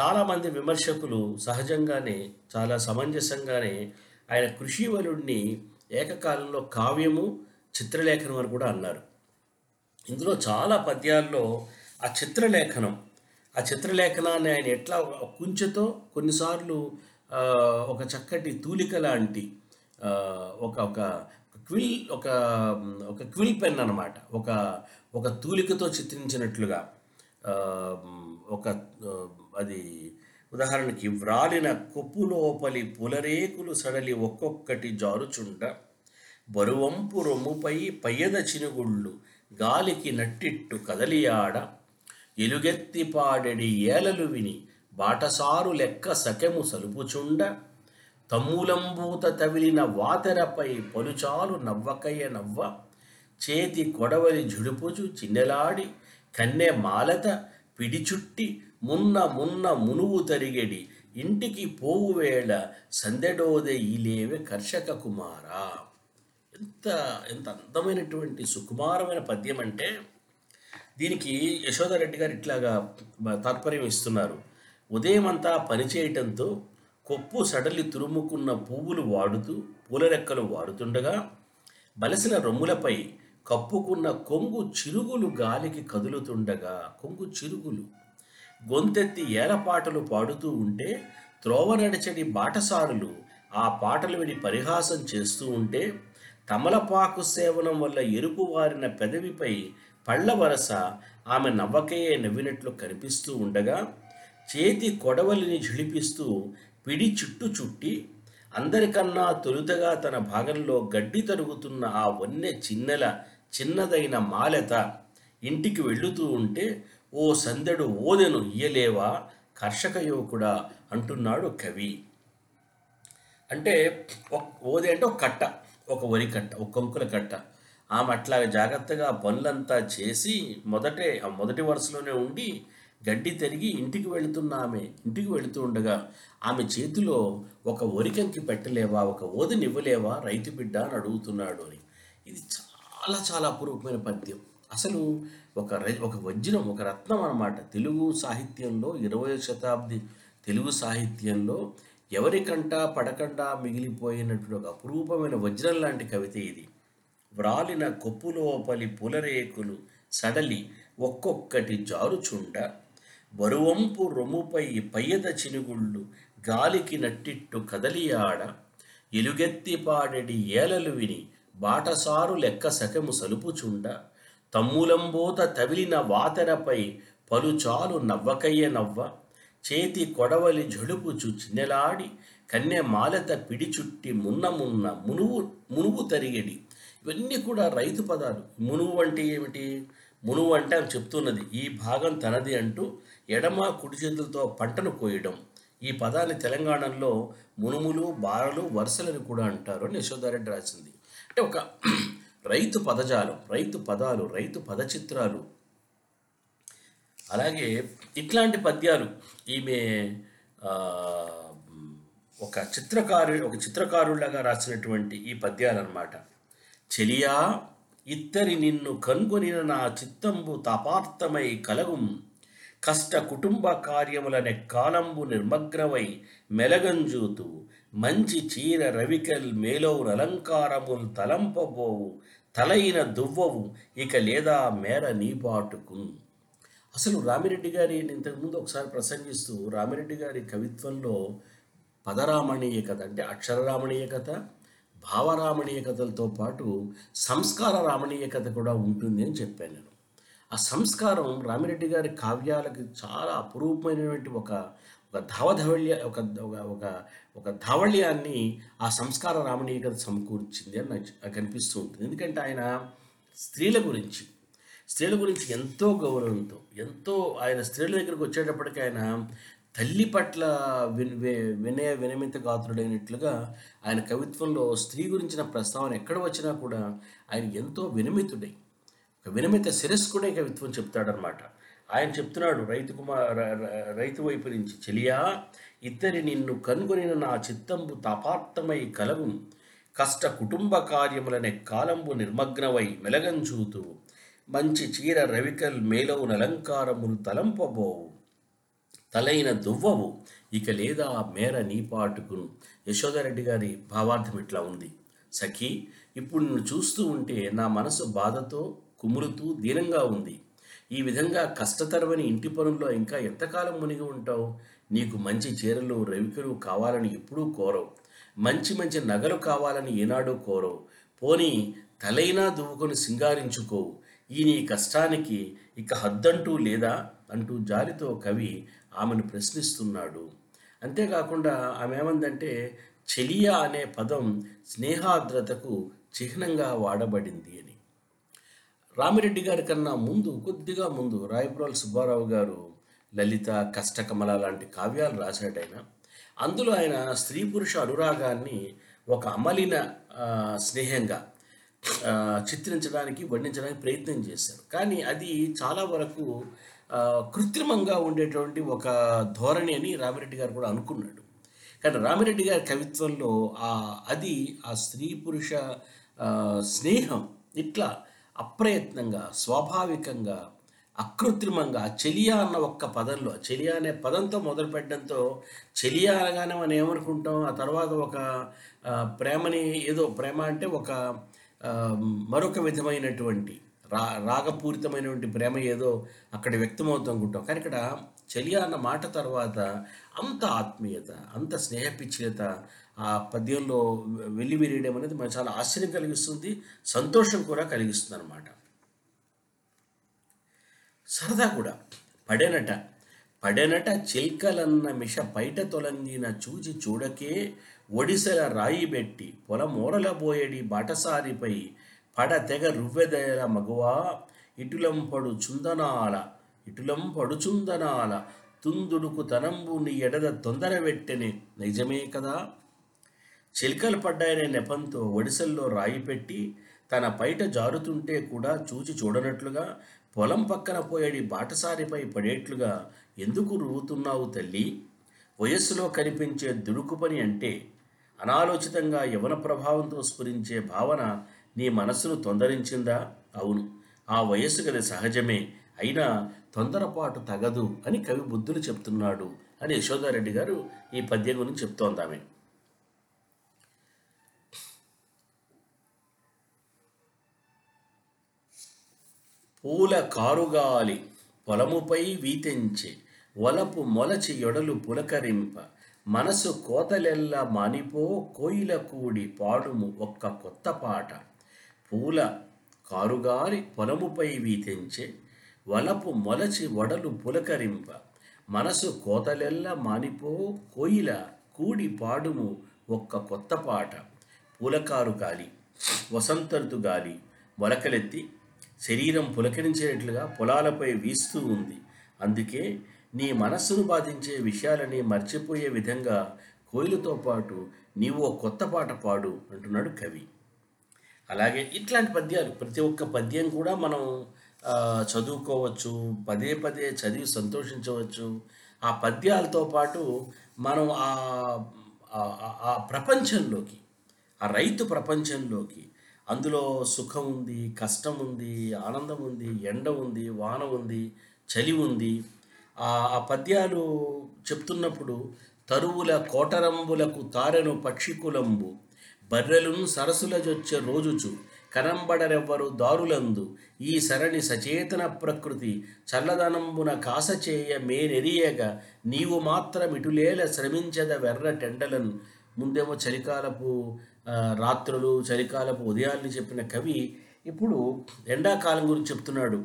చాలామంది విమర్శకులు సహజంగానే చాలా సమంజసంగానే ఆయన కృషివలుడిని ఏకకాలంలో కావ్యము చిత్రలేఖనం అని కూడా అన్నారు. ఇందులో చాలా పద్యాల్లో ఆ చిత్రలేఖనం. ఆ చిత్రలేఖనాన్ని ఆయన ఎట్లా కుంచెతో కొన్నిసార్లు ఒక చక్కటి తూలిక లాంటి ఒక ఒక క్విల్ ఒక ఒక క్విల్ పెన్ అనమాట ఒక ఒక తూలికతో చిత్రించినట్లుగా ఒక అది ఉదాహరణకి వ్రాలిన కొప్పు లోపలి పులరేకులు సడలి ఒక్కొక్కటి జారుచుండ బరువంపు రొమ్ముపై పయ్యద చినుగుళ్ళు గాలికి నట్టిట్టు కదలియాడ ఎలుగెత్తి పాడెడి ఏలలు విని బాటసారు లెక్క సకెము సలుపుచుండ. తమ్ములంబూత తవిలిన వాతెరపై పలుచాలు నవ్వకయ్య నవ్వ. చేతి కొడవలి జుడుపుచు చిన్నెలాడి కన్నె మాలత పిడిచుట్టి మున్న మున్న మునువు తరిగెడి ఇంటికి పోవువేళ సందెడోదే ఈలేవే కర్షక కుమారా. ఎంత ఎంత అందమైనటువంటి సుకుమారమైన పద్యం అంటే దీనికి యశోదారెడ్డి గారు ఇట్లాగా తాత్పర్యం ఇస్తున్నారు. ఉదయం అంతా పనిచేయటంతో కొప్పు సడలి తురుముకున్న పువ్వులు వాడుతూ పూలరెక్కలు వాడుతుండగా బలసిన రొమ్ములపై కప్పుకున్న కొంగు చిరుగులు గాలికి కదులుతుండగా కొంగు చిరుగులు గొంతెత్తి ఏలపాటలు పాడుతూ ఉంటే త్రోవ నడిచడి బాటసారులు ఆ పాటలు విని పరిహాసం చేస్తూ ఉంటే తమలపాకు సేవనం వల్ల ఎరుపు వారిన పెదవిపై పళ్ళ వరస ఆమె నవ్వకయే నవ్వినట్లు కనిపిస్తూ ఉండగా చేతి కొడవలిని ఝిళిపిస్తూ పిడి చుట్టు చుట్టి అందరికన్నా తొలుతగా తన భాగంలో గడ్డి తరుగుతున్న ఆ వన్నె చిన్నెల చిన్నదైన మాలెత ఇంటికి వెళ్ళుతూ ఉంటే ఓ సందెడు ఓదెను ఇయ్యలేవా? కర్షక యువకుడా అంటున్నాడు కవి. అంటే ఓదే అంటే ఒక కట్ట. ఒక వరి కట్ట ఒక కొంకుల కట్ట. ఆమె అట్లా జాగ్రత్తగా పనులంతా చేసి మొదటే ఆ మొదటి వరుసలోనే ఉండి గడ్డి తిరిగి ఇంటికి వెళుతున్న ఆమె ఇంటికి వెళుతూ ఉండగా ఆమె చేతిలో ఒక ఒరికంకి పెట్టలేవా ఒక ఓదిని ఇవ్వలేవా రైతు బిడ్డ అని అడుగుతున్నాడు అని. ఇది చాలా చాలా అపురూపమైన పద్యం. అసలు ఒక రై ఒక వజ్రం ఒక రత్నం అన్నమాట. తెలుగు సాహిత్యంలో ఇరవై శతాబ్ది తెలుగు సాహిత్యంలో ఎవరికంటా పడకుండా మిగిలిపోయినటువంటి ఒక అపురూపమైన వజ్రం లాంటి కవిత ఇది. వ్రాలిన కొప్పులోపలి పులరేకులు సడలి ఒక్కొక్కటి జారుచుండ బరువంపు రొమ్ముపై పయ్యద చినుగుళ్ళు గాలికి నట్టిట్టు కదలియాడ ఎలుగెత్తి పాడెడి ఏలలు విని బాటసారు లెక్క సకము సలుపుచుండ తమ్ములంబోత తవిలిన వాతెరపై పలుచాలు నవ్వకయ్య నవ్వ చేతి కొడవలి జడుపు చుచ్చినెలాడి కన్నె మాలత పిడి చుట్టి మున్న మున్న మునువు మునువు తరిగడి. ఇవన్నీ కూడా రైతు పదాలు. మునువు అంటే ఏమిటి? మునువు అంటే అని చెప్తున్నది ఈ భాగం తనది అంటూ ఎడమ కుడి చేతులతో పంటను కోయడం. ఈ పదాన్ని తెలంగాణలో మునుములు బారలు వరుసలని కూడా అంటారు అని యశోదారెడ్డి రాసింది. అంటే ఒక రైతు పదజాలం రైతు పదాలు రైతు పదచిత్రాలు అలాగే ఇట్లాంటి పద్యాలు ఈమె ఒక చిత్రకారు ఒక చిత్రకారులాగా రాసినటువంటి ఈ పద్యాలు చెలియా ఇత్తరి నిన్ను కనుగొనిన నా చిత్తంబు తపార్థమై కలగుం. కష్ట కుటుంబ కార్యములనే కాలంబు నిర్మగ్నమై మెలగంజూతు. మంచి చీర రవికల్ మేలవు అలంకారములు తలంపబోవు. తలైన దువ్వవు ఇక లేదా మేర నీపాటుకున్ అసలు రామిరెడ్డి గారి నేను ఇంతకుముందు ఒకసారి ప్రసంగిస్తూ రామిరెడ్డి గారి కవిత్వంలో పదరామణీయ కథ అంటే అక్షరరామణీయ కథ భావరామణీయ కథలతో పాటు సంస్కార రామణీయ కథ కూడా ఉంటుంది అని చెప్పాను నేను. ఆ సంస్కారం రామిరెడ్డి గారి కావ్యాలకు చాలా అపురూపమైనటువంటి ఒక ఒక ధావధవళ్య ఒక ఒక ఒక ఒక ధావళ్యాన్ని ఆ సంస్కార రామణీయ కథ సమకూర్చింది అని నాకు నాకు అనిపిస్తూ ఉంటుంది. ఎందుకంటే ఆయన స్త్రీల గురించి స్త్రీల గురించి ఎంతో గౌరవంతో ఎంతో ఆయన స్త్రీల దగ్గరికి వచ్చేటప్పటికి ఆయన తల్లి పట్ల విన్ వినయ వినమిత గాత్రుడైనట్లుగా ఆయన కవిత్వంలో స్త్రీ గురించిన ప్రస్తావన ఎక్కడ వచ్చినా కూడా ఆయన ఎంతో వినమితుడై ఒక వినమిత శిరస్కుడే కవిత్వం చెప్తాడనమాట ఆయన చెప్తున్నాడు రైతు కుమార్ రైతు వైపు నుంచి చెలియా ఇద్దరి నిన్ను కనుగొనిన నా చిత్తంబు తపార్థమై కలవు కష్ట కుటుంబ కార్యములనే కాలంబు నిర్మగ్నమై మెలగంచూతూ మంచి చీర రవికల్ మేలవు అలంకారములు తలంపబోవు. తలైన దువ్వవు. ఇక లేదా మేర నీపాటుకును యశోదారెడ్డి గారి భావార్థం ఇట్లా ఉంది. సఖీ ఇప్పుడు నిన్ను చూస్తూ ఉంటే నా మనసు బాధతో కుమురుతూ దీనంగా ఉంది. ఈ విధంగా కష్టతరమని ఇంటి పనుల్లో ఇంకా ఎంతకాలం మునిగి ఉంటావు? నీకు మంచి చీరలు రవికలు కావాలని ఎప్పుడూ కోరవు. మంచి మంచి నగలు కావాలని ఏనాడూ కోరవు. పోనీ తలైనా దువ్వుకొని సింగారించుకోవు. ఈ నీ కష్టానికి ఇక హద్దంటూ లేదా అంటూ జాలితో కవి ఆమెను ప్రశ్నిస్తున్నాడు. అంతేకాకుండా ఆమె ఏమందంటే చెలియా అనే పదం స్నేహాద్రతకు చిహ్నంగా వాడబడింది అని. రామిరెడ్డి గారి కన్నా ముందు కొద్దిగా ముందు రాయపురాల సుబ్బారావు గారు లలిత కష్టకమల లాంటి కావ్యాలు రాశాడు ఆయన. అందులో ఆయన స్త్రీ పురుష అనురాగాన్ని ఒక అమలిన స్నేహంగా చిత్రించడానికి వర్ణించడానికి ప్రయత్నం చేశారు. కానీ అది చాలా వరకు కృత్రిమంగా ఉండేటువంటి ఒక ధోరణి అని రామిరెడ్డి గారు కూడా అనుకున్నాడు. కానీ రామిరెడ్డి గారి కవిత్వంలో ఆ అది ఆ స్త్రీ పురుష స్నేహం ఇట్లా అప్రయత్నంగా స్వాభావికంగా అకృత్రిమంగా చెలియా అన్న ఒక్క పదంలో చెలియా అనే పదంతో మొదలుపెట్టడంతో చెలియా అనగానే మనం ఏమనుకుంటాం? ఆ తర్వాత ఒక ప్రేమని ఏదో ప్రేమ అంటే ఒక మరొక విధమైనటువంటి రా రాగపూరితమైనటువంటి ప్రేమ ఏదో అక్కడ వ్యక్తమవుతూ అనుకుంటాం కానీ ఇక్కడ చలియా అన్న మాట తర్వాత అంత ఆత్మీయత అంత స్నేహపిచ్ఛియత ఆ పద్యంలో వెల్లివిరియడం అనేది మనకు చాలా ఆశ్చర్యం కలిగిస్తుంది సంతోషం కూడా కలిగిస్తుంది అనమాట సరదా కూడా. పడేనట. పడెనట చిల్కలన్న మిష పైట తొలంగిన చూచి చూడకే ఒడిసెల రాయి పెట్టి పొలమూరల బోయడి బాటసారిపై పడ తెగ రువ్వెదల మగువా. ఇటులంపడు చుందనాల ఇటులంపడు చుందనాల తుందుడుకు తనంబుని ఎడద తొందర వెట్టెని నిజమే కదా? చిలికలు పడ్డాయనే నెపంతో ఒడిసెల్లో రాయి పెట్టి తన పైట జారుతుంటే కూడా చూచి చూడనట్లుగా పొలం పక్కన పోయడి బాటసారిపై పడేట్లుగా ఎందుకు రువ్వుతున్నావు తల్లి? వయస్సులో కనిపించే దుడుకు పని అంటే అనాలోచితంగా యవన ప్రభావంతో స్ఫురించే భావన నీ మనస్సును తొందరించిందా? అవును. ఆ వయస్సు గది సహజమే. అయినా తొందరపాటు తగదు అని కవి బుద్ధులు చెప్తున్నాడు అని యశోదారెడ్డి గారు ఈ పద్యం గురించి చెప్తోందామె పూల కారుగాలి పొలముపై వీతించే వలపు మొలచి ఎడలు పులకరింప మనసు కోతలెల్ల మానిపో కోయిల కూడి పాడుము ఒక్క కొత్త పాట. పూల కారుగారి పొలముపై వీతించే వలపు మొలచి వడలు పులకరింప. మనసు కోతలెల్ల మానిపో కోయిల కూడి పాడుము ఒక్క కొత్త పాట. పూలకారు గాలి వసంతఋతు గాలి మొలకలెత్తి శరీరం పులకరించేట్లుగా పొలాలపై వీస్తూ ఉంది. అందుకే నీ మనస్సును బాధించే విషయాలని మర్చిపోయే విధంగా కోయిలతో పాటు నీవు ఓ కొత్త పాట పాడు అంటున్నాడు కవి. అలాగే ఇట్లాంటి పద్యాలు ప్రతి ఒక్క పద్యం కూడా మనం చదువుకోవచ్చు పదే పదే చదివి సంతోషించవచ్చు. ఆ పద్యాలతో పాటు మనం ఆ- ఆ ప్రపంచంలోకి ఆ రైతు ప్రపంచంలోకి అందులో సుఖం ఉంది కష్టం ఉంది ఆనందం ఉంది ఎండ ఉంది వాన ఉంది చలి ఉంది ఆ పద్యాలు చెప్తున్నప్పుడు తరువుల కోటరంబులకు తారెను పక్షికులంబు. బర్రెలును సరసుల జొచ్చే రోజుచు కనంబడరెవ్వరు దారులందు. ఈ సరణి సచేతన ప్రకృతి చల్లదనంబున కాసచేయ మేనెరియగ నీవు మాత్రం ఇటులేల శ్రమించద వెర్ర టెండలను. ముందేమో చలికాలపు రాత్రులు చలికాలపు ఉదయాల్ని చెప్పిన కవి ఇప్పుడు ఎండాకాలం గురించి చెప్తున్నాడు.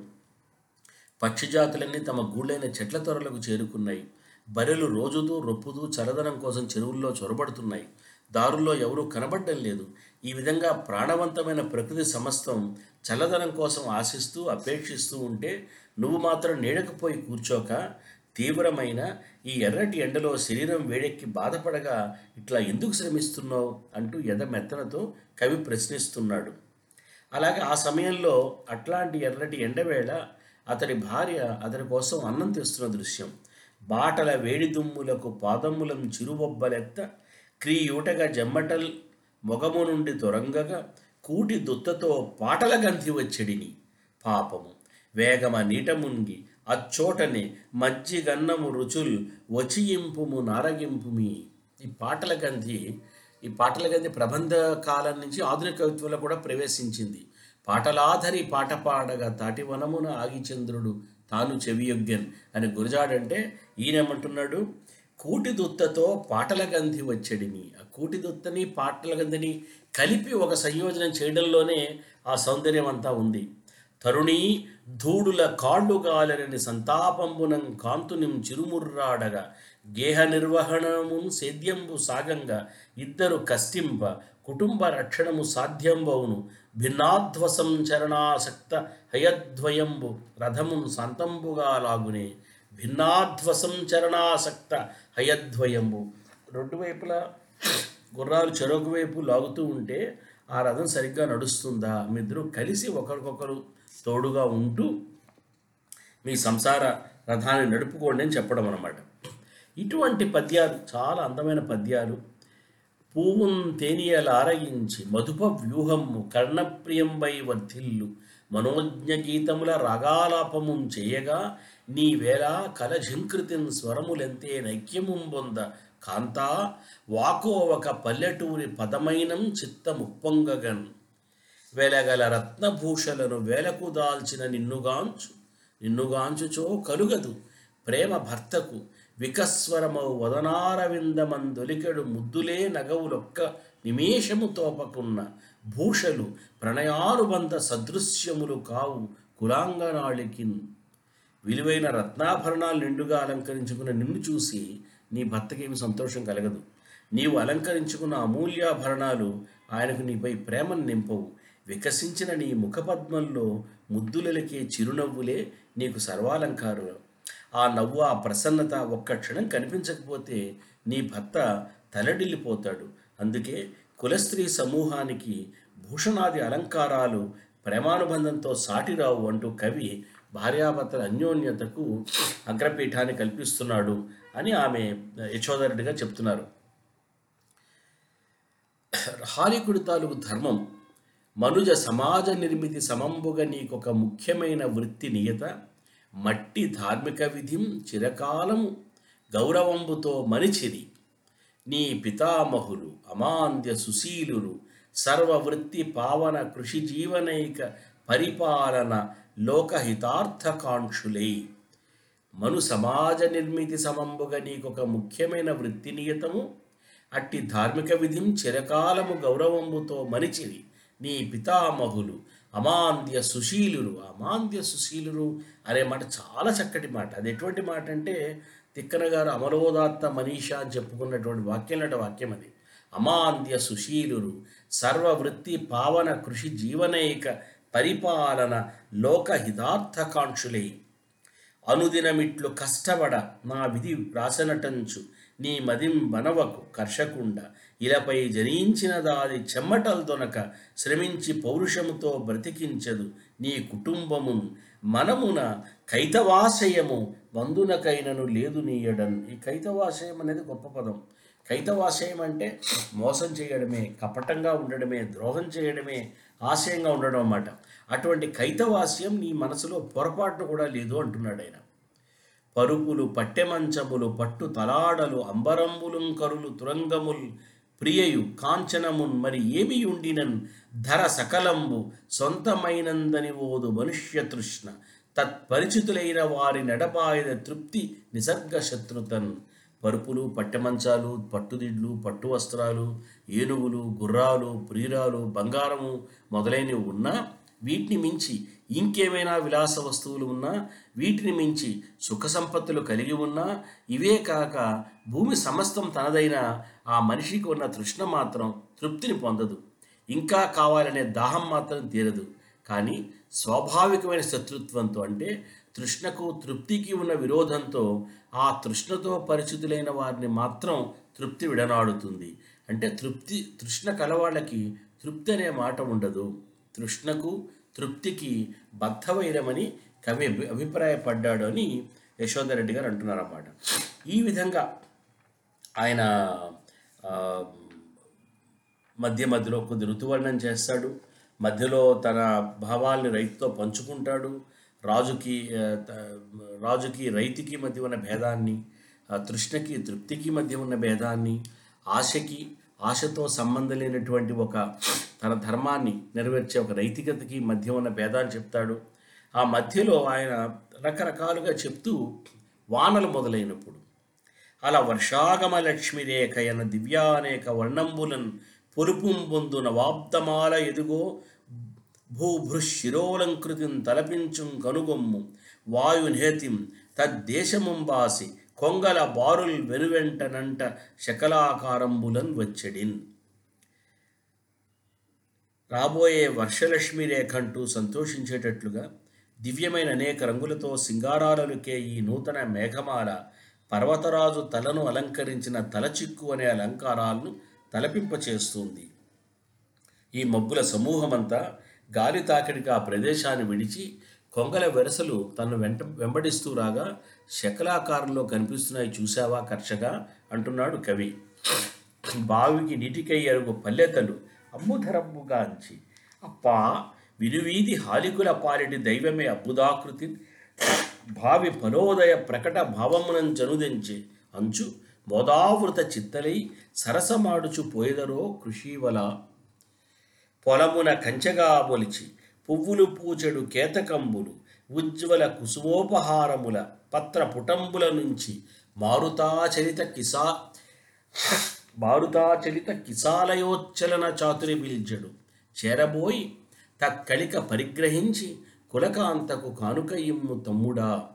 పక్షి జాతులన్నీ తమ గూళ్ళైన చెట్ల తొరలకు చేరుకున్నాయి. బర్రెలు రోజుతూ రొప్పుతూ చల్లదనం కోసం చెరువుల్లో చొరబడుతున్నాయి. దారుల్లో ఎవరూ కనబడడం లేదు. ఈ విధంగా ప్రాణవంతమైన ప్రకృతి సమస్తం చల్లదనం కోసం ఆశిస్తూ అపేక్షిస్తూ ఉంటే నువ్వు మాత్రం నీడకపోయి కూర్చోక తీవ్రమైన ఈ ఎర్రటి ఎండలో శరీరం వేడెక్కి బాధపడగా ఇట్లా ఎందుకు శ్రమిస్తున్నావు? అంటూ ఎదమెత్తనతో కవి ప్రశ్నిస్తున్నాడు. అలాగే ఆ సమయంలో అట్లాంటి ఎర్రటి ఎండవేళ అతడి భార్య అతడి కోసం అన్నం తెస్తున్న దృశ్యం. బాటల వేడి దుమ్ములకు పాదములం చిరుబొబ్బలెత్త క్రీయూటగా జమ్మటల్ మొగము నుండి తొరంగగా కూటి దుత్తతో పాటల గంతి వచ్చెడిని. పాపము. వేగమ నీట మునిగి అచ్చోటనే మజ్జిగన్నము రుచులు వచియింపుము నారగింపుమి. ఈ పాటల గంధి ఈ పాటల గంధి ప్రబంధ కాలం నుంచి ఆధునిక కవిత్వంలో కూడా ప్రవేశించింది. పాటలాధరి పాట పాడగా తాటివనమున ఆగిచంద్రుడు తాను చెవియొగ్గన్ అని గురజాడంటే ఈయనేమంటున్నాడు? కూటి దుత్తతో పాటల గంధి వచ్చడిని ఆ కూటి దుత్తని పాటల గంధిని కలిపి ఒక సంయోజనం చేయడంలోనే ఆ సౌందర్యం అంతా ఉంది. తరుణి ధూడుల కాళ్ళు గాలరని సంతాపంబునం కాంతునిం చిరుముర్రాడగా గేహ నిర్వహణము సేద్యంబు సాగంగా ఇద్దరు కష్టింప కుటుంబ రక్షణము సాధ్యంబవును. భిన్నాధ్వసం చరణాసక్త హయద్వయంబు రథమును సంతంబుగా లాగునే భిన్నాధ్వసం చరణాసక్త హయద్వయంబు. రెండు వైపులా గుర్రాలు చెరొక వైపు లాగుతూ ఉంటే ఆ రథం సరిగ్గా నడుస్తుందా? మీద్దరూ కలిసి ఒకరికొకరు తోడుగా ఉంటూ మీ సంసార రథాన్ని నడుపుకోండి అని చెప్పడం అన్నమాట. ఇటువంటి పద్యాలు చాలా అందమైన పద్యాలు పూవున్ తేనియలారయించి మధుప వ్యూహము కర్ణప్రియంబై వర్ధిల్లు మనోజ్ఞ గీతముల రాగాలాపము చేయగా నీ వేళ కలఝంకృతిన్ స్వరములెంతే నైక్యముం బొంద కాంతా వాకో ఒక పల్లెటూరి పదమైనం చిత్తముప్పొంగగన్. వెలగల రత్నభూషలను వేలకు దాల్చిన నిన్నుగాంచు నిన్నుగాంచుచో కలుగదు ప్రేమ భర్తకు వికస్వరమౌ వదనారవిందమందొలికెడు ముద్దులే నగవులొక్క నిమేషము తోపకున్న భూషలు ప్రణయానుబంధ సదృశ్యములు కావు కులాంగనాళికిన్. విలువైన రత్నాభరణాలు నిండుగా అలంకరించుకున్న నిన్ను చూసి నీ భర్తకేమి సంతోషం కలగదు. నీవు అలంకరించుకున్న అమూల్యాభరణాలు ఆయనకు నీపై ప్రేమను నింపవు. వికసించిన నీ ముఖపద్మంలో ముద్దులకే చిరునవ్వులే నీకు సర్వాలంకారులు. ఆ నవ్వు ఆ ప్రసన్నత ఒక్క క్షణం కనిపించకపోతే నీ భర్త తలడిల్లిపోతాడు. అందుకే కులస్త్రీ సమూహానికి భూషణాది అలంకారాలు ప్రేమానుబంధంతో సాటిరావు అంటూ కవి భార్యాభర్తల అన్యోన్యతకు అగ్రపీఠాన్ని కల్పిస్తున్నాడు అని ఆమె యశోదరుడిగా చెప్తున్నారు. హాలికుడి తాలూకు ధర్మం మనుజ సమాజ నిర్మితి సమంబుగా నీకొక ముఖ్యమైన వృత్తి నియత మట్టి ధార్మిక విధిం చిరకాలము గౌరవంబుతో మనిచిరి. నీ పితామహులు అమాంద్య సుశీలురు సర్వవృత్తి పావన కృషి జీవనైక పరిపాలన లోకహితార్థకాంక్షులై. మను సమాజ నిర్మితి సమంబుగా నీకొక ముఖ్యమైన వృత్తి నియతము. అట్టి ధార్మిక విధిం చిరకాలము గౌరవంబుతో మనిచిరి. నీ పితామహులు అమాంద్య సుశీలురు అమాంద్య సుశీలురు అనే మాట చాలా చక్కటి మాట. అది ఎటువంటి మాట అంటే తిక్కన గారు అమరోదాత్త మనీషా అని చెప్పుకున్నటువంటి వాక్యం లాంటి వాక్యం అది. అమాంద్య సుశీలురు సర్వవృత్తి పావన కృషి జీవనైక పరిపాలన లోకహితార్థకాంక్షులై అనుదినమిట్లు కష్టపడ నా విధి వ్రాసనటంచు నీ మదిం బనవకు కర్షకుండ. ఇలాపై జనించిన దాది చెమ్మటల్దొనక శ్రమించి పౌరుషముతో బ్రతికించదు నీ కుటుంబము. మనమున కైతవాశయము వందునకైనను లేదు నీయడన్ ఈ కైతవాశయం అనేది గొప్ప పదం. కైతవాశయం అంటే మోసం చేయడమే కపటంగా ఉండడమే ద్రోహం చేయడమే ఆశయంగా ఉండడం అన్నమాట. అటువంటి కైతవాస్యం నీ మనసులో పొరపాటు కూడా లేదు అంటున్నాడు ఆయన. పరుపులు పట్టెమంచములు పట్టు తలాడలు అంబరంబులు కరులు తురంగములు ప్రియయు కాంచనమున్ మరి ఏమి ఉండినన్? ధర సకలంబు సొంతమైనందని ఓదు మనుష్య తృష్ణ తత్పరిచితులైన వారి నడపాయన తృప్తి నిసర్గ శత్రుతన్ పరుపులు పట్టెమంచాలు పట్టుదిడ్లు పట్టు వస్త్రాలు ఏనుగులు గుర్రాలు ప్రియురాలు బంగారము మొదలైనవి ఉన్నా వీటిని మించి ఇంకేమైనా విలాస వస్తువులు ఉన్నా వీటిని మించి సుఖ సంపత్తులు కలిగి ఉన్నా ఇవే కాక భూమి సమస్తం తనదైన ఆ మనిషికి ఉన్న తృష్ణ మాత్రం తృప్తిని పొందదు. ఇంకా కావాలనే దాహం మాత్రం తీరదు. కానీ స్వాభావికమైన శత్రుత్వంతో అంటే తృష్ణకు తృప్తికి ఉన్న విరోధంతో ఆ తృష్ణతో పరిచితులైన వారిని మాత్రం తృప్తి విడనాడుతుంది. అంటే తృప్తి తృష్ణ కలవాళ్ళకి తృప్తి అనే మాట ఉండదు. తృష్ణకు తృప్తికి బద్ధవైరమని కవి అభిప్రాయపడ్డాడు అని యశోధరెడ్డి గారు అంటున్నారన్నమాట. ఈ విధంగా ఆయన మధ్య మధ్యలో కొద్ది ఋతువర్ణం చేస్తాడు. మధ్యలో తన భావాల్ని రైతుతో పంచుకుంటాడు. రాజుకి రాజుకి రైతుకి మధ్య ఉన్న భేదాన్ని తృష్ణకి తృప్తికి మధ్య ఉన్న భేదాన్ని ఆశకి ఆశతో సంబంధం లేనటువంటి ఒక తన ధర్మాన్ని నెరవేర్చే ఒక నైతికతకి మధ్య ఉన్న భేదాన్ని చెప్తాడు. ఆ మధ్యలో ఆయన రకరకాలుగా చెప్తూ వానలు మొదలైనప్పుడు అలా వర్షాగమ లక్ష్మి దివ్యానేక వర్ణంబులన్ పొరుపుం నవాబ్దమాల ఎదుగో భూభృశిరోలంకృతిం తలపించుం కనుగొమ్ము. వాయునేతిం తద్దేశముంబాసి కొంగల బారుల్ వెనువెంటనంట శకలాకారంబులన్ వచ్చెడిన్. రాబోయే వర్షలక్ష్మి రేఖంటూ సంతోషించేటట్లుగా దివ్యమైన అనేక రంగులతో సింగారాలకే ఈ నూతన మేఘమాల పర్వతరాజు తలను అలంకరించిన తలచిక్కు అనే అలంకారాలను తలపింపచేస్తుంది. ఈ మబ్బుల సమూహమంతా గాలి తాకిడికి ఆ ప్రదేశాన్ని విడిచి కొంగల వెరసలు తను వెంట వెంబడిస్తూ రాగా శకలాకారంలో కనిపిస్తున్నాయి చూశావా కర్షగా అంటున్నాడు కవి. బావికి నీటికై అరుగు పల్లెతలు అమ్ముధరమ్ముగాంచి అప్పా వినువీధి హాలికుల పాలిటి దైవమే అబ్బుదాకృతి భావి ఫలోదయ ప్రకట భావమునం చనుదించి అంచు మోదావృత చిత్తలై సరసమాడుచు పోయెదరో కృషివల. పొలమున కంచెగా మొలిచి పువ్వులు పూచెడు కేతకంబులు ఉజ్వల కుసుమోపహారముల పత్ర పుటంబుల నుంచి మారుతాచరిత కిసా (clears throat) మారుతాచరిత కిసాలయోచ్చలన చాతురి పిలిచెడు చేరబోయి తక్కలిక పరిగ్రహించి కులకాంతకు కానుక ఇమ్ము తమ్ముడా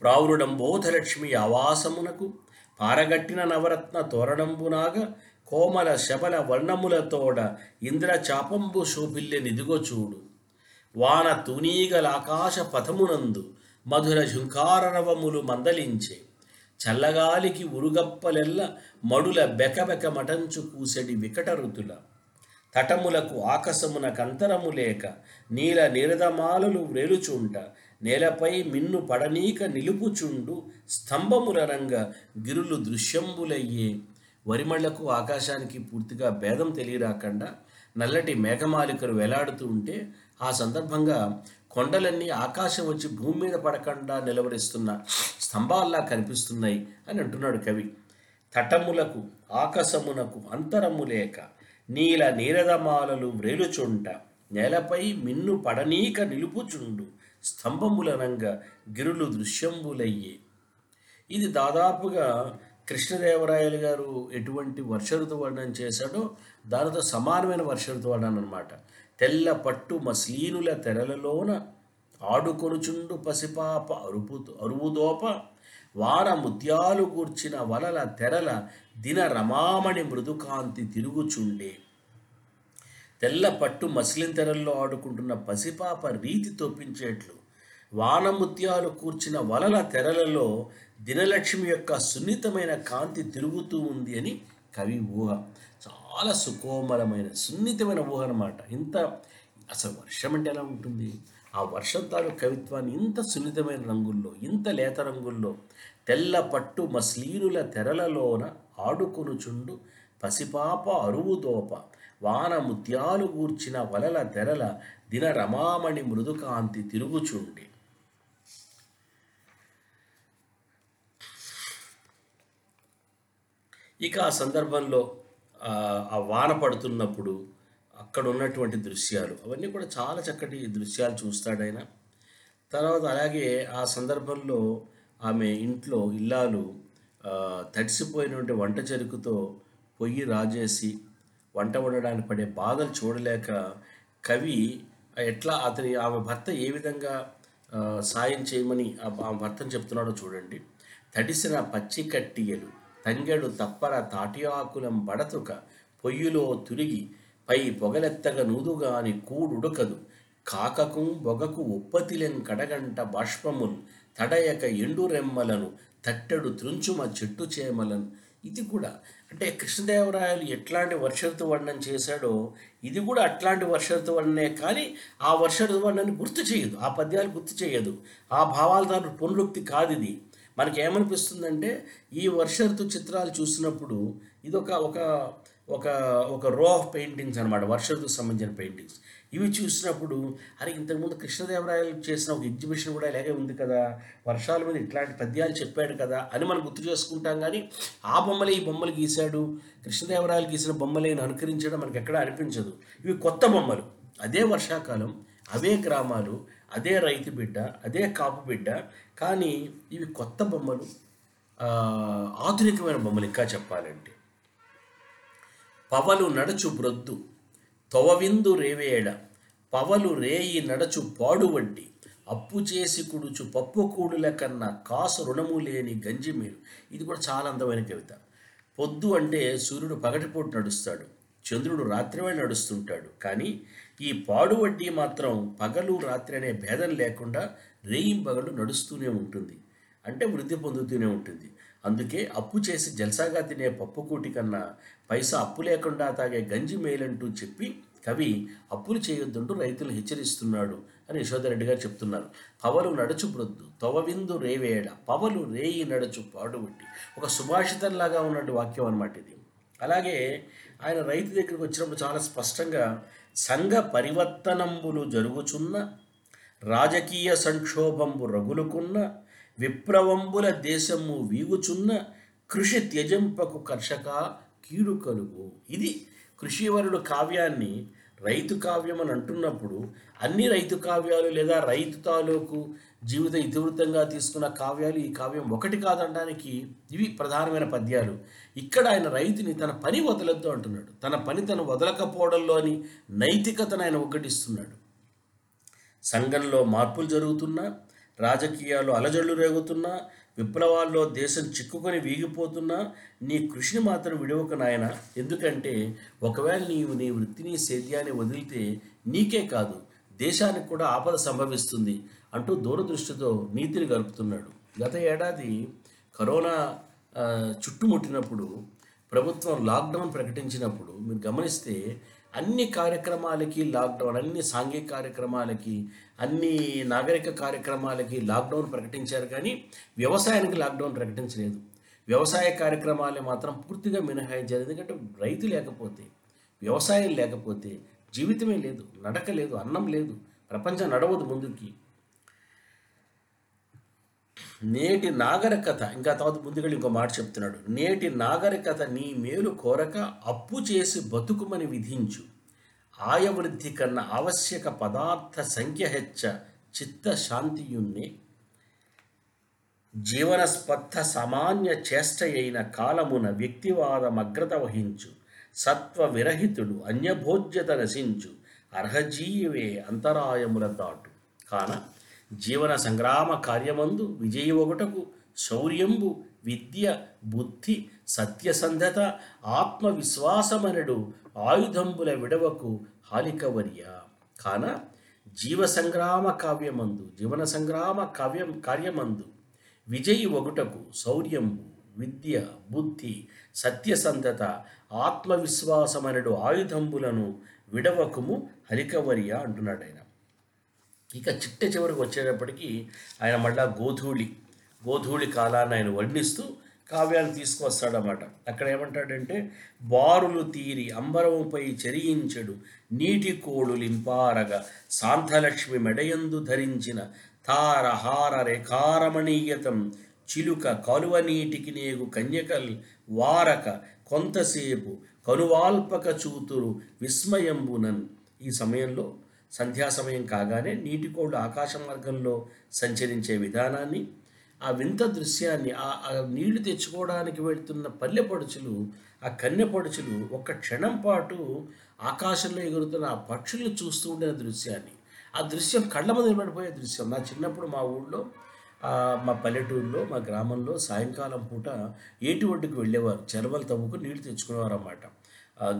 ప్రావృడంబోధలక్ష్మి ఆవాసమునకు పారగట్టిన నవరత్న తోరణంబునాగ కోమల శబల వర్ణములతోడ ఇంద్ర చాపంబు శోభిల్లె నిదిగో చూడు. వాన తూనీగలాకాశ పథమునందు మధుర ఝుంకారరవములు మందలించే. చల్లగాలికి ఉరుగప్పలెల్ల మడుల బెకబెక మటంచు కూసెడి వికట ఋతుల. తటములకు ఆకాశమునకంతరము లేక నీల నిరదమాలలు వ్రేలుచుంట నేలపై మిన్ను పడనీక నిలుపుచుండు స్తంభముల రంగ గిరులు దృశ్యంబులయ్యే. వరిమళ్ళకు ఆకాశానికి పూర్తిగా భేదం తెలియరాకుండా నల్లటి మేఘమాలికలు వేలాడుతూ ఉంటే ఆ సందర్భంగా కొండలన్నీ ఆకాశం వచ్చి భూమి మీద పడకుండా నిలవరిస్తున్న స్తంభాల్లా కనిపిస్తున్నాయి అని అంటున్నాడు కవి. తటములకు ఆకాశమునకు అంతరము లేక నీల నీరదమాలలు వ్రేలుచుంట. నేలపై మిన్ను పడనీక నిలుపుచుండు. స్తంభములనంగా గిరులు దృశ్యంబులయ్యే. ఇది దాదాపుగా కృష్ణదేవరాయలు గారు ఎటువంటి వర్ష ఋతువర్ణం చేశాడో దానితో సమానమైన వర్ష ఋతువర్ణం అనమాట తెల్ల పట్టు మసీనుల తెరలలోన ఆడుకొనుచుండు పసిపాప అరుపు అరువుదోప వాన ముత్యాలు కూర్చిన వలల తెరల దిన రమామణి మృదుకాంతి తిరుగుచుండే. తెల్ల పట్టు మసిలిన తెరల్లో ఆడుకుంటున్న పసిపాప రీతి తొప్పించేట్లు వానముత్యాలు కూర్చిన వలల తెరలలో దినలక్ష్మి యొక్క సున్నితమైన కాంతి తిరుగుతూ ఉంది అని కవి ఊహ. చాలా సుకోమలమైన సున్నితమైన ఊహ అనమాట ఇంత అసలు వర్షం అంటే ఎలా ఉంటుంది? ఆ వర్షం తాలూ కవిత్వాన్ని ఇంత సున్నితమైన రంగుల్లో ఇంత లేత రంగుల్లో తెల్ల పట్టు మస్లీనుల తెరలలోన ఆడుకొనుచుండు పసిపాప అరువుదోప వాన ముత్యాలు గూర్చిన వలల తెరల దిన రమామణి మృదుకాంతి తిరుగుచుండి ఇక ఆ సందర్భంలో ఆ, ఆ వాన పడుతున్నప్పుడు అక్కడ ఉన్నటువంటి దృశ్యాలు. అవన్నీ కూడా చాలా చక్కటి దృశ్యాలు చూస్తాడు ఆయన. తర్వాత అలాగే ఆ సందర్భంలో ఆమె ఇంట్లో ఇల్లాలు తడిసిపోయినటువంటి వంట చెరుకుతో పొయ్యి రాజేసి వంట వండడానికి పడే బాధలు చూడలేక కవి ఎట్లా అతని ఆమె భర్త ఏ విధంగా సాయం చేయమని ఆ ఆమె భర్తను చెప్తున్నాడో చూడండి. తడిసిన పచ్చి కట్టియలు తంగెడు తప్పర తాటి ఆకులం బడతుక పొయ్యిలో తురిగి పై పొగలెత్తగ నూదుగాని కూడుడకదు. కాకకు బొగకు ఉప్పతిలెం కడగంట బాష్పముల్ తడయక ఎండు రెమ్మలను తట్టెడు త్రుంచుమ చెట్టు చేమలను. ఇది కూడా అంటే కృష్ణదేవరాయలు ఎట్లాంటి వర్షఋతు వర్ణం చేశాడో ఇది కూడా అట్లాంటి వర్షఋతు వర్ణనే కానీ ఆ వర్షఋతు వర్ణాన్ని గుర్తు చేయదు. ఆ పద్యాలు గుర్తు చేయదు. ఆ భావాల దాని పునరుక్తి కాదు ఇది మనకి ఏమనిపిస్తుందంటే ఈ వర్షఋతు చిత్రాలు చూసినప్పుడు ఇది ఒక ఒక ఒక రో ఆఫ్ పెయింటింగ్స్ అనమాట వర్షఋతుకు సంబంధించిన పెయింటింగ్స్ ఇవి చూసినప్పుడు అరే ఇంతకుముందు కృష్ణదేవరాయలు చేసిన ఒక ఎగ్జిబిషన్ కూడా ఇలాగే ఉంది కదా వర్షాల మీద ఇట్లాంటి పద్యాలు చెప్పాడు కదా అని మనం గుర్తు చేసుకుంటాం కానీ ఆ బొమ్మలే ఈ బొమ్మలు గీశాడు కృష్ణదేవరాయలు గీసిన బొమ్మలే అనుకరించడం మనకి ఎక్కడా అనిపించదు. ఇవి కొత్త బొమ్మలు. అదే వర్షాకాలం అవే గ్రామాలు అదే రైతు బిడ్డ అదే కాపు బిడ్డ కానీ ఇవి కొత్త బొమ్మలు ఆధునికమైన బొమ్మలు ఇంకా చెప్పాలంటే. పవలు నడచు బ్రొద్దు. తొవవిందు రేవేడ. పవలు రేయి నడచు పాడువడ్డి. అప్పు చేసి కుడుచు పప్పు కూడుల కన్నా కాసు రుణము లేని గంజి మీరు ఇది కూడా చాలా అందమైన కవిత. పొద్దు అంటే సూర్యుడు పగటిపూట నడుస్తాడు. చంద్రుడు రాత్రివేళ నడుస్తుంటాడు. కానీ ఈ పాడు వడ్డీ మాత్రం పగలు రాత్రి అనే భేదం లేకుండా రేయింపగలు నడుస్తూనే ఉంటుంది. అంటే వృద్ధి పొందుతూనే ఉంటుంది. అందుకే అప్పు చేసి జల్సాగా తినే పప్పుకూటి కన్నా పైసా అప్పు లేకుండా తాగే గంజి మేలంటూ చెప్పి కవి అప్పులు చేయొద్దంటూ రైతులు హెచ్చరిస్తున్నాడు అని యశోధరెడ్డి గారు చెప్తున్నారు. పవలు నడుచు బ్రొద్దు తొవవిందు రేవేడ పవలు రేయి నడుచు పాడుబట్టి ఒక సుభాషితంలాగా ఉన్నట్టు వాక్యం అనమాట ఇది. అలాగే ఆయన రైతు దగ్గరికి వచ్చినప్పుడు చాలా స్పష్టంగా సంఘ పరివర్తనంబులు జరుగుచున్న రాజకీయ సంక్షోభంబు రగులుకున్న విప్లవంబుల దేశము వీగుచున్న కృషి త్యజంపకు కర్షక కీడు కలుగు. ఇది కృషివరుడు కావ్యాన్ని రైతు కావ్యం అని అంటున్నప్పుడు అన్ని రైతు కావ్యాలు లేదా రైతు తాలూకు జీవిత ఇతివృత్తంగా తీసుకున్న కావ్యాలు ఈ కావ్యం ఒకటి కాదనడానికి ఇవి ప్రధానమైన పద్యాలు. ఇక్కడ ఆయన రైతుని తన పని వదలొద్దు అంటున్నాడు. తన పని తను వదలకపోవడంలోని నైతికతను ఆయన ఒకటిస్తున్నాడు సంఘంలో మార్పులు జరుగుతున్నా రాజకీయాల్లో అలజడులు రేగుతున్నా విప్లవాల్లో దేశం చిక్కుకొని వీగిపోతున్నా నీ కృషిని మాత్రం విడవక నాయన. ఎందుకంటే ఒకవేళ నీవు నీ వృత్తిని సేద్యాన్ని వదిలితే నీకే కాదు దేశానికి కూడా ఆపద సంభవిస్తుంది అంటూ దూరదృష్టితో నీతిని గరుపుతున్నాడు గత ఏడాది కరోనా చుట్టుముట్టినప్పుడు ప్రభుత్వం లాక్డౌన్ ప్రకటించినప్పుడు మీరు గమనిస్తే అన్ని కార్యక్రమాలకి లాక్డౌన్ అన్ని సాంఘిక కార్యక్రమాలకి అన్ని నాగరిక కార్యక్రమాలకి లాక్డౌన్ ప్రకటించారు కానీ వ్యవసాయానికి లాక్డౌన్ ప్రకటించలేదు. వ్యవసాయ కార్యక్రమాలు మాత్రం పూర్తిగా మినహాయించారు. ఎందుకంటే రైతు లేకపోతే వ్యవసాయం లేకపోతే జీవితమే లేదు నడక లేదు అన్నం లేదు ప్రపంచం నడవదు ముందుకి. నేటి నాగరికత ఇంకా తర్వాత ముందుకెళ్ళి ఇంకో మాట చెప్తున్నాడు. నేటి నాగరికత నీ మేలు కోరక అప్పు చేసి బతుకుమని విధించు. ఆయవృద్ధి కన్న ఆవశ్యక పదార్థ సంఖ్య హెచ్చ చిత్త శాంతియున్నే జీవనస్పర్ధ సామాన్య చేష్టయైన కాలమున వ్యక్తివాదమగ్రత వహించు. సత్వ విరహితుడు అన్యభోజ్యత నశించు. అర్హజీవే అంతరాయముల దాటు. కాన జీవన సంగ్రామ కార్యమందు విజయవొగటకు శౌర్యంబు విద్య బుద్ధి సత్యసంధత ఆత్మవిశ్వాసమనడు ఆయుధంబుల విడవకు హాలికవర్య కాన జీవ సంగ్రామ కావ్యమందు జీవన సంగ్రామ కావ్యం కార్యమందు విజయి ఒకటకు శౌర్యంబు విద్య బుద్ధి సత్యసంధత ఆత్మవిశ్వాసమనడు ఆయుధంబులను విడవకుము హరికవర్య అంటున్నాడు ఆయన. ఇక చిట్ట చివరికి వచ్చేటప్పటికి ఆయన మళ్ళా గోధూళి గోధూళి కాలాన్ని ఆయన వర్ణిస్తూ కావ్యాన్ని తీసుకొస్తాడన్నమాట. అక్కడ ఏమంటాడంటే బారులు తీరి అంబరముపై చెరియించడు నీటి కోడులింపారగా శాంతలక్ష్మి మెడయందు ధరించిన తారహార రేఖారమణీయతం చిలుక కలువ నీటికి నేగు కన్యకల్ వారక కొంతసేపు కనువాల్పక చూతురు విస్మయంబునన్. ఈ సమయంలో సంధ్యా సమయం కాగానే నీటికోళ్ళు ఆకాశ మార్గంలో సంచరించే విధానాన్ని ఆ వింత దృశ్యాన్ని ఆ నీళ్ళు తెచ్చుకోవడానికి వెళ్తున్న పల్లె పడుచులు ఆ కన్నె పడుచులు ఒక్క క్షణం పాటు ఆకాశంలో ఎగురుతున్న ఆ పక్షులు చూస్తూ ఉండే దృశ్యాన్ని. ఆ దృశ్యం కళ్ళ మీద నిలబడిపోయే దృశ్యం. నా చిన్నప్పుడు మా ఊళ్ళో మా పల్లెటూరులో మా గ్రామంలో సాయంకాలం పూట ఏటి ఒడ్డుకు వెళ్ళేవారు. చెరవలు తవ్వుకు నీళ్ళు తెచ్చుకునేవారు అన్నమాట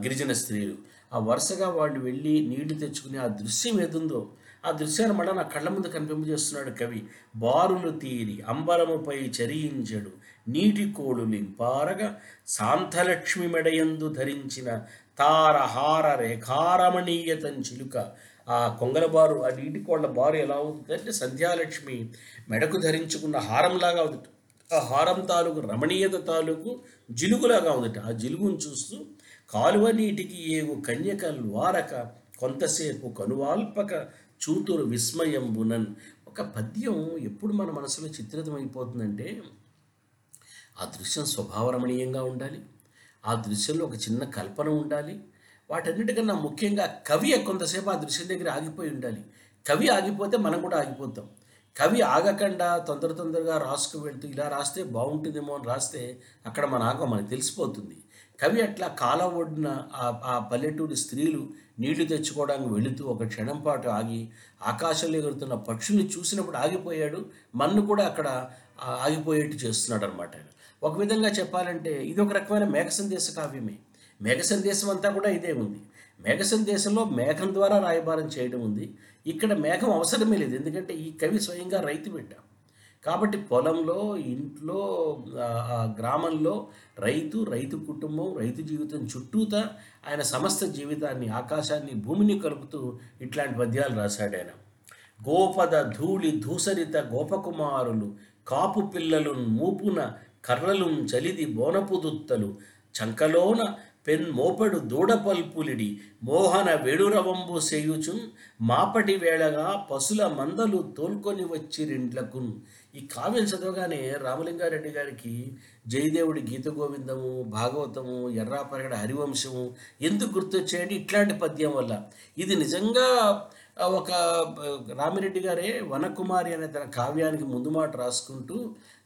గిరిజన స్త్రీలు. ఆ వరుసగా వాళ్ళు వెళ్ళి నీళ్ళు తెచ్చుకునే ఆ దృశ్యం ఏదుందో ఆ దృశ్యాన్ని మళ్ళీ నా కళ్ళ ముందు కనిపింపజేస్తున్నాడు కవి. బారులు తీరి అంబరముపై చరించడు నీటి కోడులు పారగా శాంతలక్ష్మి మెడయందు ధరించిన తారహార రేఖారమణీయతం చిలుక. ఆ కొంగల బారు ఆ నీటి కోళ్ళ బారు ఎలా అవుతుంది అంటే సంధ్యాలక్ష్మి మెడకు ధరించుకున్న హారంలాగా ఉంది ఆ హారం తాలూకు రమణీయత తాలూకు జిలుగులాగా ఉందట ఆ జిలుగును చూస్తూ కాలువ నీటికి ఏగు కన్యక వారక కొంతసేపు కనువాల్పక చూతురు విస్మయంబునన్. ఒక పద్యం ఎప్పుడు మన మనసులో చిత్రితమైపోతుందంటే ఆ దృశ్యం స్వభావరమణీయంగా ఉండాలి. ఆ దృశ్యంలో ఒక చిన్న కల్పన ఉండాలి. వాటన్నిటికన్నా ముఖ్యంగా కవి కొంతసేపు ఆ దృశ్యం దగ్గర ఆగిపోయి ఉండాలి. కవి ఆగిపోతే మనం కూడా ఆగిపోతాం. కవి ఆగకుండా తొందర తొందరగా రాసుకు వెళ్తూ ఇలా రాస్తే బాగుంటుందేమో అని రాస్తే అక్కడ మన ఆగం మనకు తెలిసిపోతుంది. కవి అట్లా కాలం ఒడ్డున ఆ ఆ పల్లెటూరి స్త్రీలు నీళ్ళు తెచ్చుకోవడానికి వెళుతూ ఒక క్షణం పాటు ఆగి ఆకాశంలో ఎగురుతున్న పక్షుల్ని చూసినప్పుడు ఆగిపోయాడు మన్ను కూడా అక్కడ ఆగిపోయేట్టు చేస్తున్నాడు అనమాట ఒక విధంగా చెప్పాలంటే ఇది ఒక రకమైన మేఘ సందేశ కావ్యమే. మేఘ సందేశం అంతా కూడా ఇదే ఉంది. మేఘ సందేశంలో మేఘం ద్వారా రాయబారం చేయడం ఉంది. ఇక్కడ మేఘం అవసరమే లేదు ఎందుకంటే ఈ కవి స్వయంగా రైతు బిడ్డ. కాబట్టి పొలంలో ఇంట్లో గ్రామంలో రైతు రైతు కుటుంబం రైతు జీవితం చుట్టూతా ఆయన సమస్త జీవితాన్ని ఆకాశాన్ని భూమిని కలుపుతూ ఇట్లాంటి పద్యాలు రాశాడు ఆయన. గోపద ధూళి ధూసరిత గోపకుమారులు కాపు పిల్లలు మూపున కర్రలు చలిది బోనపుదుత్తలు చంకలోన పెన్ మోపడు దూడపల్పులిడి మోహన వెడురవంబు సేయుచున్ మాపటి వేళగా పశుల మందలు తోల్కొని వచ్చి రెండ్లకున్ ఈ కావ్యం చదవగానే రామలింగారెడ్డి గారికి జయదేవుడి గీత గోవిందము భాగవతము ఎర్రాపరగడ హరివంశము ఎందుకు గుర్తొచ్చాయండి ఇట్లాంటి పద్యం వల్ల. ఇది నిజంగా ఒక రామిరెడ్డి గారే వనకుమారి అనే తన కావ్యానికి ముందు మాట రాసుకుంటూ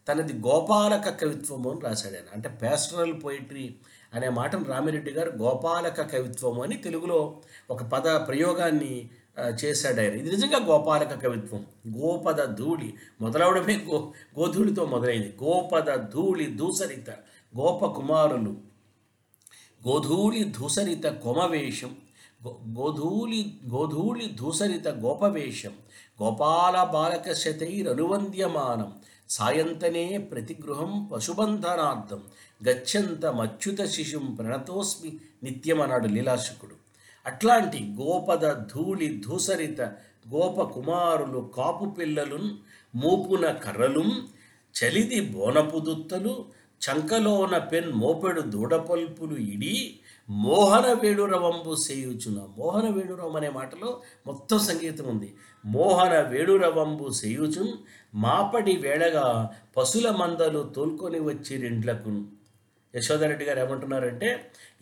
తనది గోపాలక కవిత్వము అని రాశాడు ఆయన అంటే పేస్టరల్ పోయిటరీ అనే మాటను రామిరెడ్డి గారు గోపాలక కవిత్వము అని తెలుగులో ఒక పద ప్రయోగాన్ని చేశాడు ఆయన ఇది నిజంగా గోపాలక కవిత్వం. గోపద ధూళి మొదలవడమే గో గోధూళితో మొదలైంది. గోపద ధూళి దూసరిత గోప కుమారులు గోధూళి ధూసరిత కొమవేషం గో- గోధూళి గోధూళి ధూసరిత గోపవేషం. గోపాల బాలక శతైరనువంద్యమానం. సాయంతనే ప్రతిగృహం పశుబంధనార్థం. గచ్చంత మచ్యుత శిశుం ప్రణతోస్మి నిత్యమన్నాడు లీలాశుకుడు. అట్లాంటి గోపద ధూళి ధూసరిత గోప కుమారులు కాపు పిల్లలు మూపున కర్రలు చలిది బోనపు దుత్తలు చంకలోన పెన్ మోపెడు దూడపల్పులు ఇడి మోహన వేడురవంబు సేయుచున మోహన వేడురవం అనే మాటలో మొత్తం సంగీతం ఉంది. మోహన వేడురవంబు సేయుచున్ మాపడి వేళగా పశుల మందలు తోల్కొని వచ్చి రెండ్లకును యశోదారెడ్డి గారు ఏమంటున్నారంటే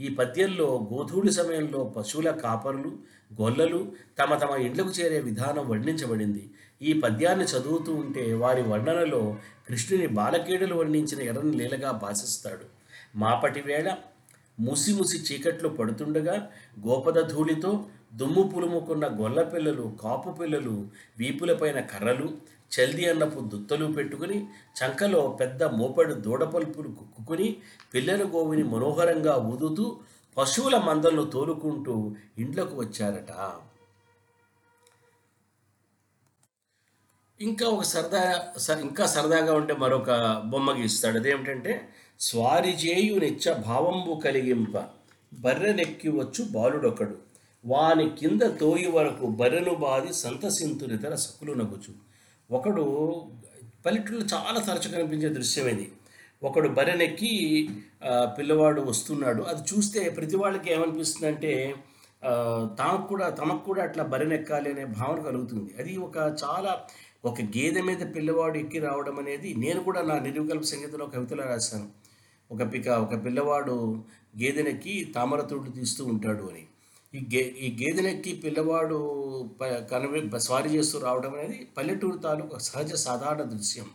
ఈ పద్యంలో గోధూళి సమయంలో పశువుల కాపరులు గొల్లలు తమ తమ ఇండ్లకు చేరే విధానం వర్ణించబడింది. ఈ పద్యాన్ని చదువుతూ ఉంటే వారి వర్ణనలో కృష్ణుని బాలకీడులు వర్ణించిన ఎర్రని లీలగా భాషిస్తాడు. మాపటి వేళ ముసి ముసి చీకట్లు పడుతుండగా గోపద ధూళితో దుమ్ము పులుముకున్న గొల్ల పిల్లలు కాపు పిల్లలు వీపులపైన కర్రలు చల్ది అన్నపు దుత్తలు పెట్టుకుని చంకలో పెద్ద మోపెడు దూడపల్పులు కుక్కుని పిల్లల గోవిని మనోహరంగా ఊదుతూ పశువుల మందలను తోలుకుంటూ ఇంట్లోకి వచ్చారట. ఇంకా ఒక సరదా స- ఇంకా సరదాగా ఉంటే మరొక బొమ్మ గీస్తాడు. అదేమిటంటే స్వారి చేయు నిత్య భావంబు కలిగింప బర్రెనెక్కి వచ్చు బాలుడొకడు. వాని కింద తోయి వరకు బర్రెను బాది సంతసింతునితర సకులు నగుచు. ఒకడు పల్లెటూళ్ళు చాలా తరచుగా కనిపించే దృశ్యం ఇది. ఒకడు బరెనెక్కి పిల్లవాడు వస్తున్నాడు. అది చూస్తే ప్రతి వాళ్ళకి ఏమనిపిస్తుందంటే ఆ, తమకు కూడా తమకు కూడా అట్లా బరినెక్కాలి అనే భావన కలుగుతుంది. అది ఒక చాలా ఒక గేదె మీద పిల్లవాడు ఎక్కి రావడం అనేది నేను కూడా నా నిర్వికల్ప సంగీతంలో కవితలో రాశాను. ఒక పిక ఒక పిల్లవాడు గేదెనెక్కి తామరతుడు తీస్తూ ఉంటాడు అని. ఈ గే ఈ గేదెనెక్కి పిల్లవాడు కనవి స్వారీ చేస్తూ రావడం అనేది పల్లెటూరు తాలూకు సహజ సాధారణ దృశ్యం.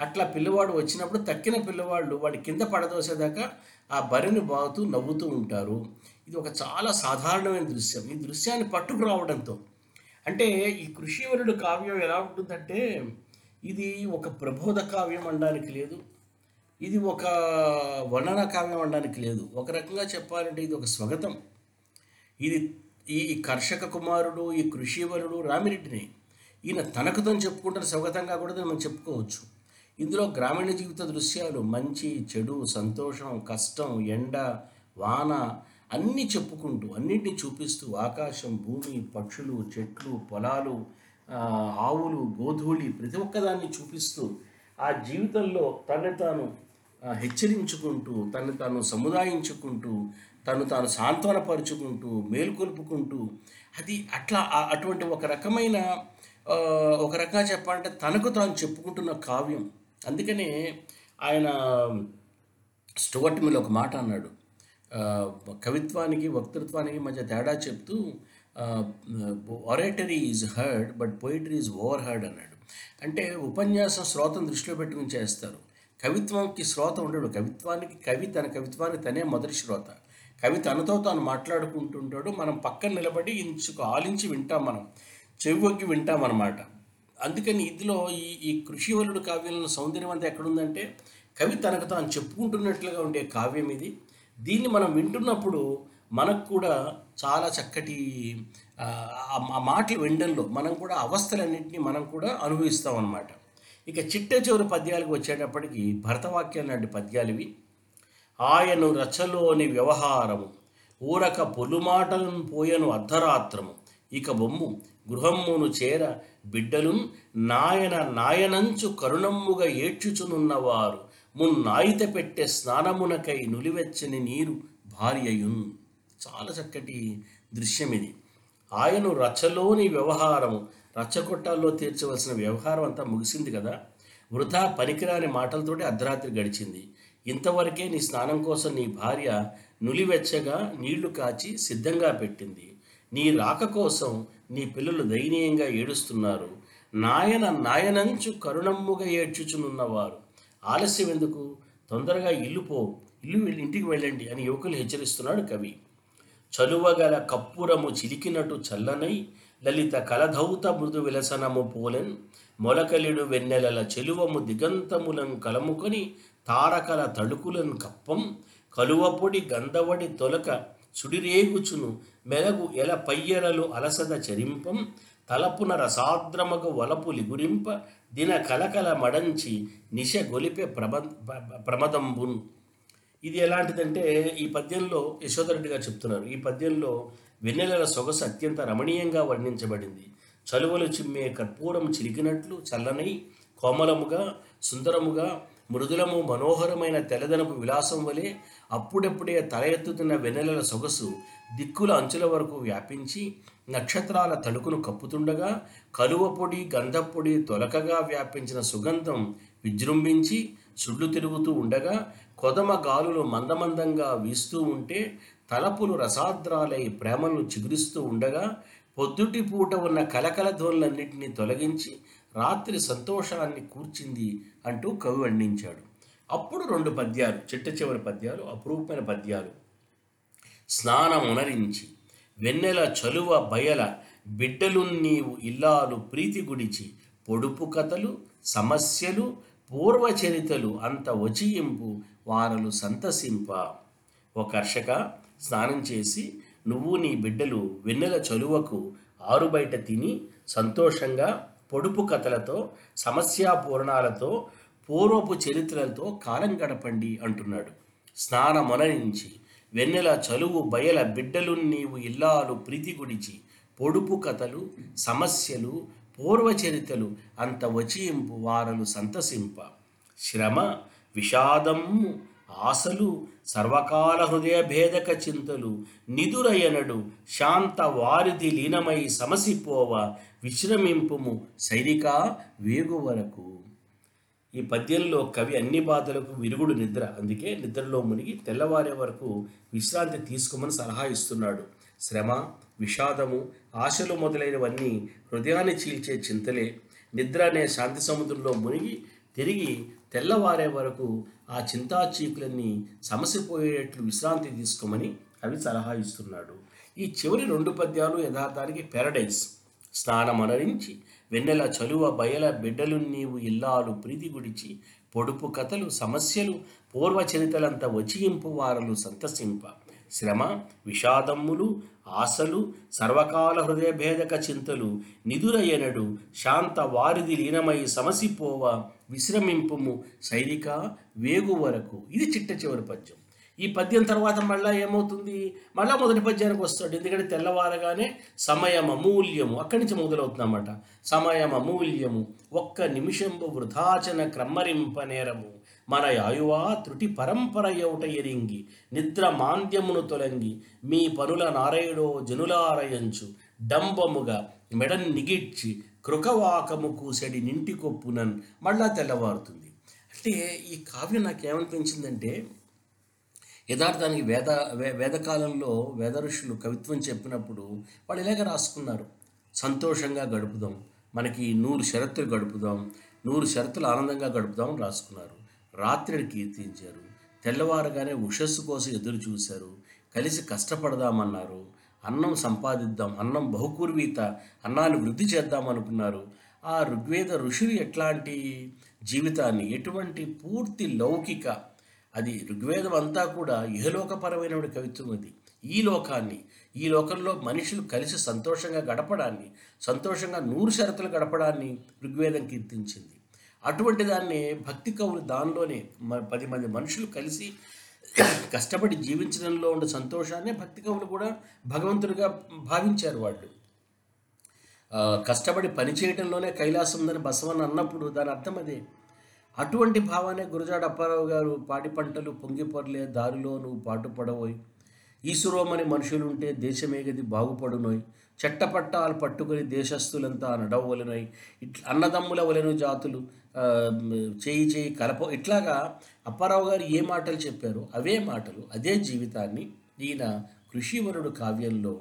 అట్లా పిల్లవాడు వచ్చినప్పుడు తక్కిన పిల్లవాళ్ళు వాడి కింద పడదోసేదాకా ఆ బరిని బాగుతూ నవ్వుతూ ఉంటారు. ఇది ఒక చాలా సాధారణమైన దృశ్యం. ఈ దృశ్యాన్ని పట్టుకు రావడంతో అంటే ఈ కృషివరుడు కావ్యం ఎలా ఉంటుందంటే ఇది ఒక ప్రబోధ కావ్యం అనడానికి లేదు. ఇది ఒక వర్ణన కావ్యం అనడానికి లేదు. ఒక రకంగా చెప్పాలంటే ఇది ఒక స్వగతం. ఇది ఈ కర్షక కుమారుడు ఈ కృషివరుడు రామిరెడ్డిని. ఈయన తనకు తను చెప్పుకుంటున్న స్వగతంగా కూడా మనం చెప్పుకోవచ్చు. ఇందులో గ్రామీణ జీవిత దృశ్యాలు మంచి చెడు సంతోషం కష్టం ఎండ వాన అన్నీ చెప్పుకుంటూ అన్నింటినీ చూపిస్తూ ఆకాశం భూమి పక్షులు చెట్లు పొలాలు ఆవులు గోధూళి ప్రతి ఒక్కదాన్ని చూపిస్తూ ఆ జీవితంలో తనని తాను హెచ్చరించుకుంటూ తను తాను సముదాయించుకుంటూ తను తాను సాంత్వనపరుచుకుంటూ మేలుకొల్పుకుంటూ అది అట్లా అటువంటి ఒక రకమైన ఒక రకంగా చెప్పాలంటే తనకు తాను చెప్పుకుంటున్న కావ్యం. అందుకనే ఆయన స్టువర్ట్ మిల్ ఒక మాట అన్నాడు. కవిత్వానికి వక్తృత్వానికి మధ్య తేడా చెప్తూ oratory is heard but poetry is overheard అన్నాడు. అంటే ఉపన్యాసం శ్రోతను దృష్టిలో పెట్టుకుని చేస్తారు. కవిత్వంకి శ్రోత ఉండడు. కవిత్వానికి కవి తన కవిత్వాన్ని తనే మొదటి శ్రోత. కవి తనతో తాను మాట్లాడుకుంటుంటాడు. మనం పక్కన నిలబడి ఇంచుకు ఆలించి వింటాం మనం. చెవివొగ్గి వింటాం అందుకని ఇందులో ఈ ఈ కృషివలుడు కావ్యంలో సౌందర్యం అంతా ఎక్కడుందంటే కవి తనకు తాను చెప్పుకుంటున్నట్లుగా ఉండే కావ్యం ఇది. దీన్ని మనం వింటున్నప్పుడు మనకు కూడా చాలా చక్కటి ఆ, మాటలు వినడంలో మనం కూడా అవస్థలన్నింటినీ మనం కూడా అనుభవిస్తాం అన్నమాట. ఇక చిట్ట చివరి పద్యాలకు వచ్చేటప్పటికి భరతవాక్యం లాంటి పద్యాలు ఇవి. ఆయను రచలోని వ్యవహారము. ఊరక పొలుమాటలను పోయను అర్ధరాత్రము. ఇక బొమ్ము గృహమ్మును చేర బిడ్డలు నాయన నాయనంచు కరుణమ్ముగా ఏడ్చుచునున్నవారు. మున్నాయిత పెట్టే స్నానమునకై నులివెచ్చని నీరు భార్యయున్. చాలా చక్కటి దృశ్యం ఇది ఆయను రచలోని వ్యవహారము. రచ్చకొట్టాల్లో తీర్చవలసిన వ్యవహారం అంతా ముగిసింది కదా? వృధా పనికిరాని మాటలతోటి అర్ధరాత్రి గడిచింది. ఇంతవరకే నీ స్నానం కోసం నీ భార్య నులివెచ్చగా నీళ్ళు కాచి సిద్ధంగా పెట్టింది. నీ రాక కోసం నీ పిల్లలు దయనీయంగా ఏడుస్తున్నారు. నాయన నాయనంచు కరుణమ్ముగా ఏడ్చుచునున్నవారు. ఆలస్యం ఎందుకు? తొందరగా ఇల్లు పో. ఇల్లు వెళ్ళి ఇంటికి వెళ్ళండి అని యువకులు హెచ్చరిస్తున్నాడు కవి. చలువగల కప్పురము చిలికినట్టు చల్లనై లలిత కలధౌత మృదు విలసనము పోలెన్ మొలకలిడు వెన్నెలల చెలువము దిగంతములను కలముకొని తారకల తళుకులను కప్పం కలువపొడి గంధవడి తొలక సుడిరేగుచును మెలగు ఎల పయ్యరలు అలసద చరింపం తలపున రసాద్రమగు వలపు లిగురింప దిన కలకల మడంచి నిశ గొలిపే ప్రమ ప్రమదంబున్. ఇది ఎలాంటిదంటే ఈ పద్యంలో యశోధరెడ్డి గారు చెప్తున్నారు. ఈ పద్యంలో వెన్నెలల సొగసు అత్యంత రమణీయంగా వర్ణించబడింది. చలువలు చిమ్మే కర్పూరం చిలికినట్లు చల్లనై కోమలముగా సుందరముగా మృదులము మనోహరమైన తెల్లదనపు విలాసం వలె అప్పుడప్పుడే తల ఎత్తుతున్న వెన్నెలల సొగసు దిక్కుల అంచుల వరకు వ్యాపించి నక్షత్రాల తలుకును కప్పుతుండగా కలువ పొడి గంధపొడి తొలకగా వ్యాపించిన సుగంధం విజృంభించి సుళ్ళు తిరుగుతూ ఉండగా కొదమ గాలులు మందమందంగా వీస్తూ ఉంటే తలపులు రసాద్రాలై ప్రేమను చిగురిస్తూ ఉండగా పొద్దుటి పూట ఉన్న కలకల ధ్వనులన్నింటినీ తొలగించి రాత్రి సంతోషాన్ని కూర్చింది అంటూ కవి వర్ణించాడు అప్పుడు రెండు పద్యాలు చిట్ట చివరి పద్యాలు అపురూపమైన పద్యాలు. స్నానమునరించి వెన్నెల చలువ బయల బిడ్డలు నీవు ఇల్లాలు ప్రీతి గుడిచి పొడుపు కథలు సమస్యలు పూర్వచరితలు అంత వచియింపు వారలు సంతసింప. ఓ కర్షక స్నానం చేసి నువ్వు నీ బిడ్డలు వెన్నెల చలువకు ఆరుబయట తిని సంతోషంగా పొడుపు కథలతో సమస్యాపూరణాలతో పూర్వపు చరిత్రలతో కాలం గడపండి అంటున్నాడు. స్నానమొనరించి వెన్నెల చలువు బయల బిడ్డలు నీవు ఇల్లాలు ప్రీతి గుడిచి పొడుపు కథలు సమస్యలు పూర్వచరితలు అంత వచియింపు వారలు సంతసింప. శ్రమ విషాదము ఆశలు సర్వకాల హృదయ భేదక చింతలు నిదురయనడు శాంత వారిది లీనమై సమసిపోవ విశ్రమింపుము సైనిక వేగు వరకు. ఈ పద్యంలో కవి అన్ని బాధలకు విరుగుడు నిద్ర. అందుకే నిద్రలో మునిగి తెల్లవారే వరకు విశ్రాంతి తీసుకోమని సలహా ఇస్తున్నాడు. శ్రమ విషాదము ఆశలు మొదలైనవన్నీ హృదయాన్ని చీల్చే చింతలే. నిద్ర అనే శాంతి సముద్రంలో మునిగి తిరిగి తెల్లవారే వరకు ఆ చింతాచీకులన్నీ సమసిపోయేట్లు విశ్రాంతి తీసుకోమని కవి సలహా ఇస్తున్నాడు. ఈ చివరి రెండు పద్యాలు యథార్థానికి పారడైజ్ స్నానమనరించి వెన్నెల చలువ బయల బిడ్డలు నీవు ఇల్లాలు ప్రీతి గుడిచి పొడుపు కథలు సమస్యలు పూర్వచరితలంత వచియింపు వారలు సంతసింప. శ్రమ విషాదమ్ములు ఆశలు సర్వకాల హృదయభేదక చింతలు నిదురయనడు శాంత వారిది లీనమై సమసిపోవ. విశ్రమింపము సైనిక వేగు వరకు. ఇది చిట్ట చివరి పద్యం. ఈ పద్యం తర్వాత మళ్ళా ఏమవుతుంది? మళ్ళా మొదటి పద్యానికి వస్తాడు. ఎందుకంటే తెల్లవారగానే సమయం అమూల్యము. అక్కడి నుంచి మొదలవుతుందన్నమాట. సమయం అమూల్యము. ఒక్క నిమిషంబు వృథాచన క్రమ్మరింపనేరము మన యాయువా త్రుటి పరంపర యౌట ఎరింగి నిద్ర మాంద్యమును తొలంగి మీ పనుల నారాయుడో జనులారయంచు డంబముగా మెడన్ నిగిడ్చి కృకవాకము కూసడి నింటి కొప్పునన్ మళ్ళా తెల్లవారుతుంది. అంటే ఈ కావ్యం నాకేమనిపించిందంటే యథార్థానికి వేద వేదకాలంలో వేద ఋషులు కవిత్వం చెప్పినప్పుడు వాళ్ళు ఇలాగ రాసుకున్నారు. సంతోషంగా గడుపుదాం మనకి నూరు షరతులు గడుపుదాం నూరు షరతులు ఆనందంగా గడుపుదాం రాసుకున్నారు. రాత్రిని కీర్తించారు తెల్లవారుగానే ఉషస్సు కోసం ఎదురు చూశారు కలిసి కష్టపడదామన్నారు అన్నం సంపాదిద్దాం అన్నం బహుకూర్వీత అన్నాన్ని వృద్ధి చేద్దాం అనుకున్నారు. ఆ ఋగ్వేద ఋషులు ఎట్లాంటి జీవితాన్ని ఎటువంటి పూర్తి లౌకిక అది ఋగ్వేదం అంతా కూడా ఇహలోకపరమైన కవిత్వం అది. ఈ లోకాన్ని ఈ లోకంలో మనుషులు కలిసి సంతోషంగా గడపడాన్ని సంతోషంగా నూరు షరతులు గడపడాన్ని ఋగ్వేదం కీర్తించింది. అటువంటి దాన్ని భక్తి కవులు దానిలోనే మ- పది మంది మనుషులు కలిసి కష్టపడి జీవించడంలో ఉండే సంతోషాన్ని భక్తి కవులు కూడా భగవంతుడిగా భావించారు వాళ్ళు. కష్టపడి పని చేయడంలోనే కైలాసం ఉందని బసవన్ అన్నప్పుడు దాని అర్థం అదే. అటువంటి భావానే గురజాడ అప్పారావు గారు పాడి పంటలు పొంగిపొరలే దారిలో నువ్వు పాటుపడవోయ్. ఈశ్వరోమని మనుషులుంటే దేశమేగది బాగుపడునోయ్. చెట్టపట్టాలు పట్టుకుని దేశస్థులంతా నడవలనోయ్ ఇట్లా అన్నదమ్ముల వలెను జాతులు చేయి చేయి కలప ఇట్లాగా అప్పారావు గారు ఏ మాటలు చెప్పారో అవే మాటలు అదే జీవితాన్ని ఈయన కృషివరుడు కావ్యంలో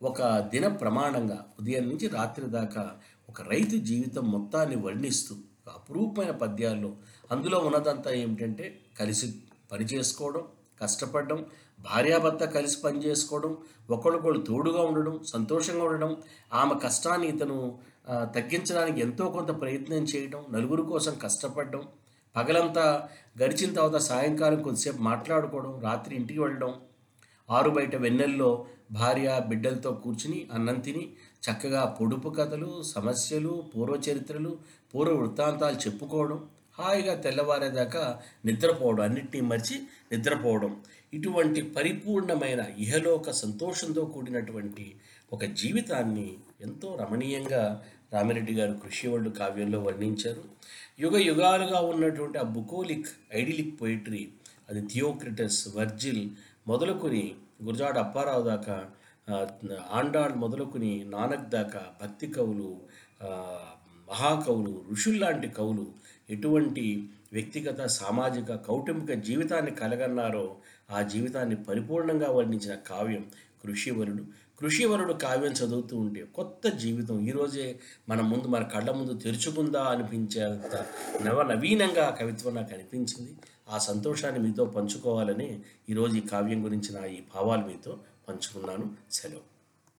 ఒక దిన ప్రమాణంగా ఉదయం నుంచి రాత్రి దాకా ఒక రైతు జీవితం మొత్తాన్ని వర్ణిస్తూ అపురూపమైన పద్యాల్లో అందులో ఉన్నదంతా ఏమిటంటే కలిసి పని చేసుకోవడం కష్టపడడం భార్యాభర్త కలిసి పనిచేసుకోవడం ఒకరికొకరు తోడుగా ఉండడం సంతోషంగా ఉండడం ఆమె కష్టాన్ని ఇతను తగ్గించడానికి ఎంతో కొంత ప్రయత్నం చేయడం నలుగురు కోసం కష్టపడడం పగలంతా గడిచిన తర్వాత సాయంకాలం కొద్దిసేపు మాట్లాడుకోవడం రాత్రి ఇంటికి వెళ్ళడం ఆరు బయట వెన్నెల్లో భార్య బిడ్డలతో కూర్చుని అన్నం తిని చక్కగా పొడుపు కథలు సమస్యలు పూర్వ చరిత్రలు పూర్వ వృత్తాంతాలు చెప్పుకోవడం హాయిగా తెల్లవారేదాకా నిద్రపోవడం అన్నిటినీ మర్చి నిద్రపోవడం. ఇటువంటి పరిపూర్ణమైన ఇహలోక సంతోషంతో కూడినటువంటి ఒక జీవితాన్ని ఎంతో రమణీయంగా రామిరెడ్డి గారు కృషివళ్ళు కావ్యంలో వర్ణించారు. యుగ యుగాలుగా ఉన్నటువంటి ఆ బుకోలిక్ ఐడిలిక్ పోయిటరీ అది థియోక్రిటస్ వర్జిల్ మొదలుకొని గురజాడ అప్పారావు దాకా ఆండాళ్ మొదలుకొని నానక్ దాకా భక్తి కవులు మహాకవులు ఋషుల్లాంటి కవులు ఎటువంటి వ్యక్తిగత సామాజిక కౌటుంబిక జీవితాన్ని కలగన్నారో ఆ జీవితాన్ని పరిపూర్ణంగా వర్ణించిన కావ్యం కృషివరుడు. కృషివరుడు కావ్యం చదువుతూ ఉంటే కొత్త జీవితం ఈరోజే మన ముందు మన కళ్ళ ముందు తెరుచుకుందా అనిపించేంత నవ నవీనంగా ఆ కవిత్వం నాకు అనిపించింది. ఆ సంతోషాన్ని మీతో పంచుకోవాలని ఈరోజు ఈ కావ్యం గురించి నా ఈ భావాలు మీతో పంచుకున్నాను. సెలవు.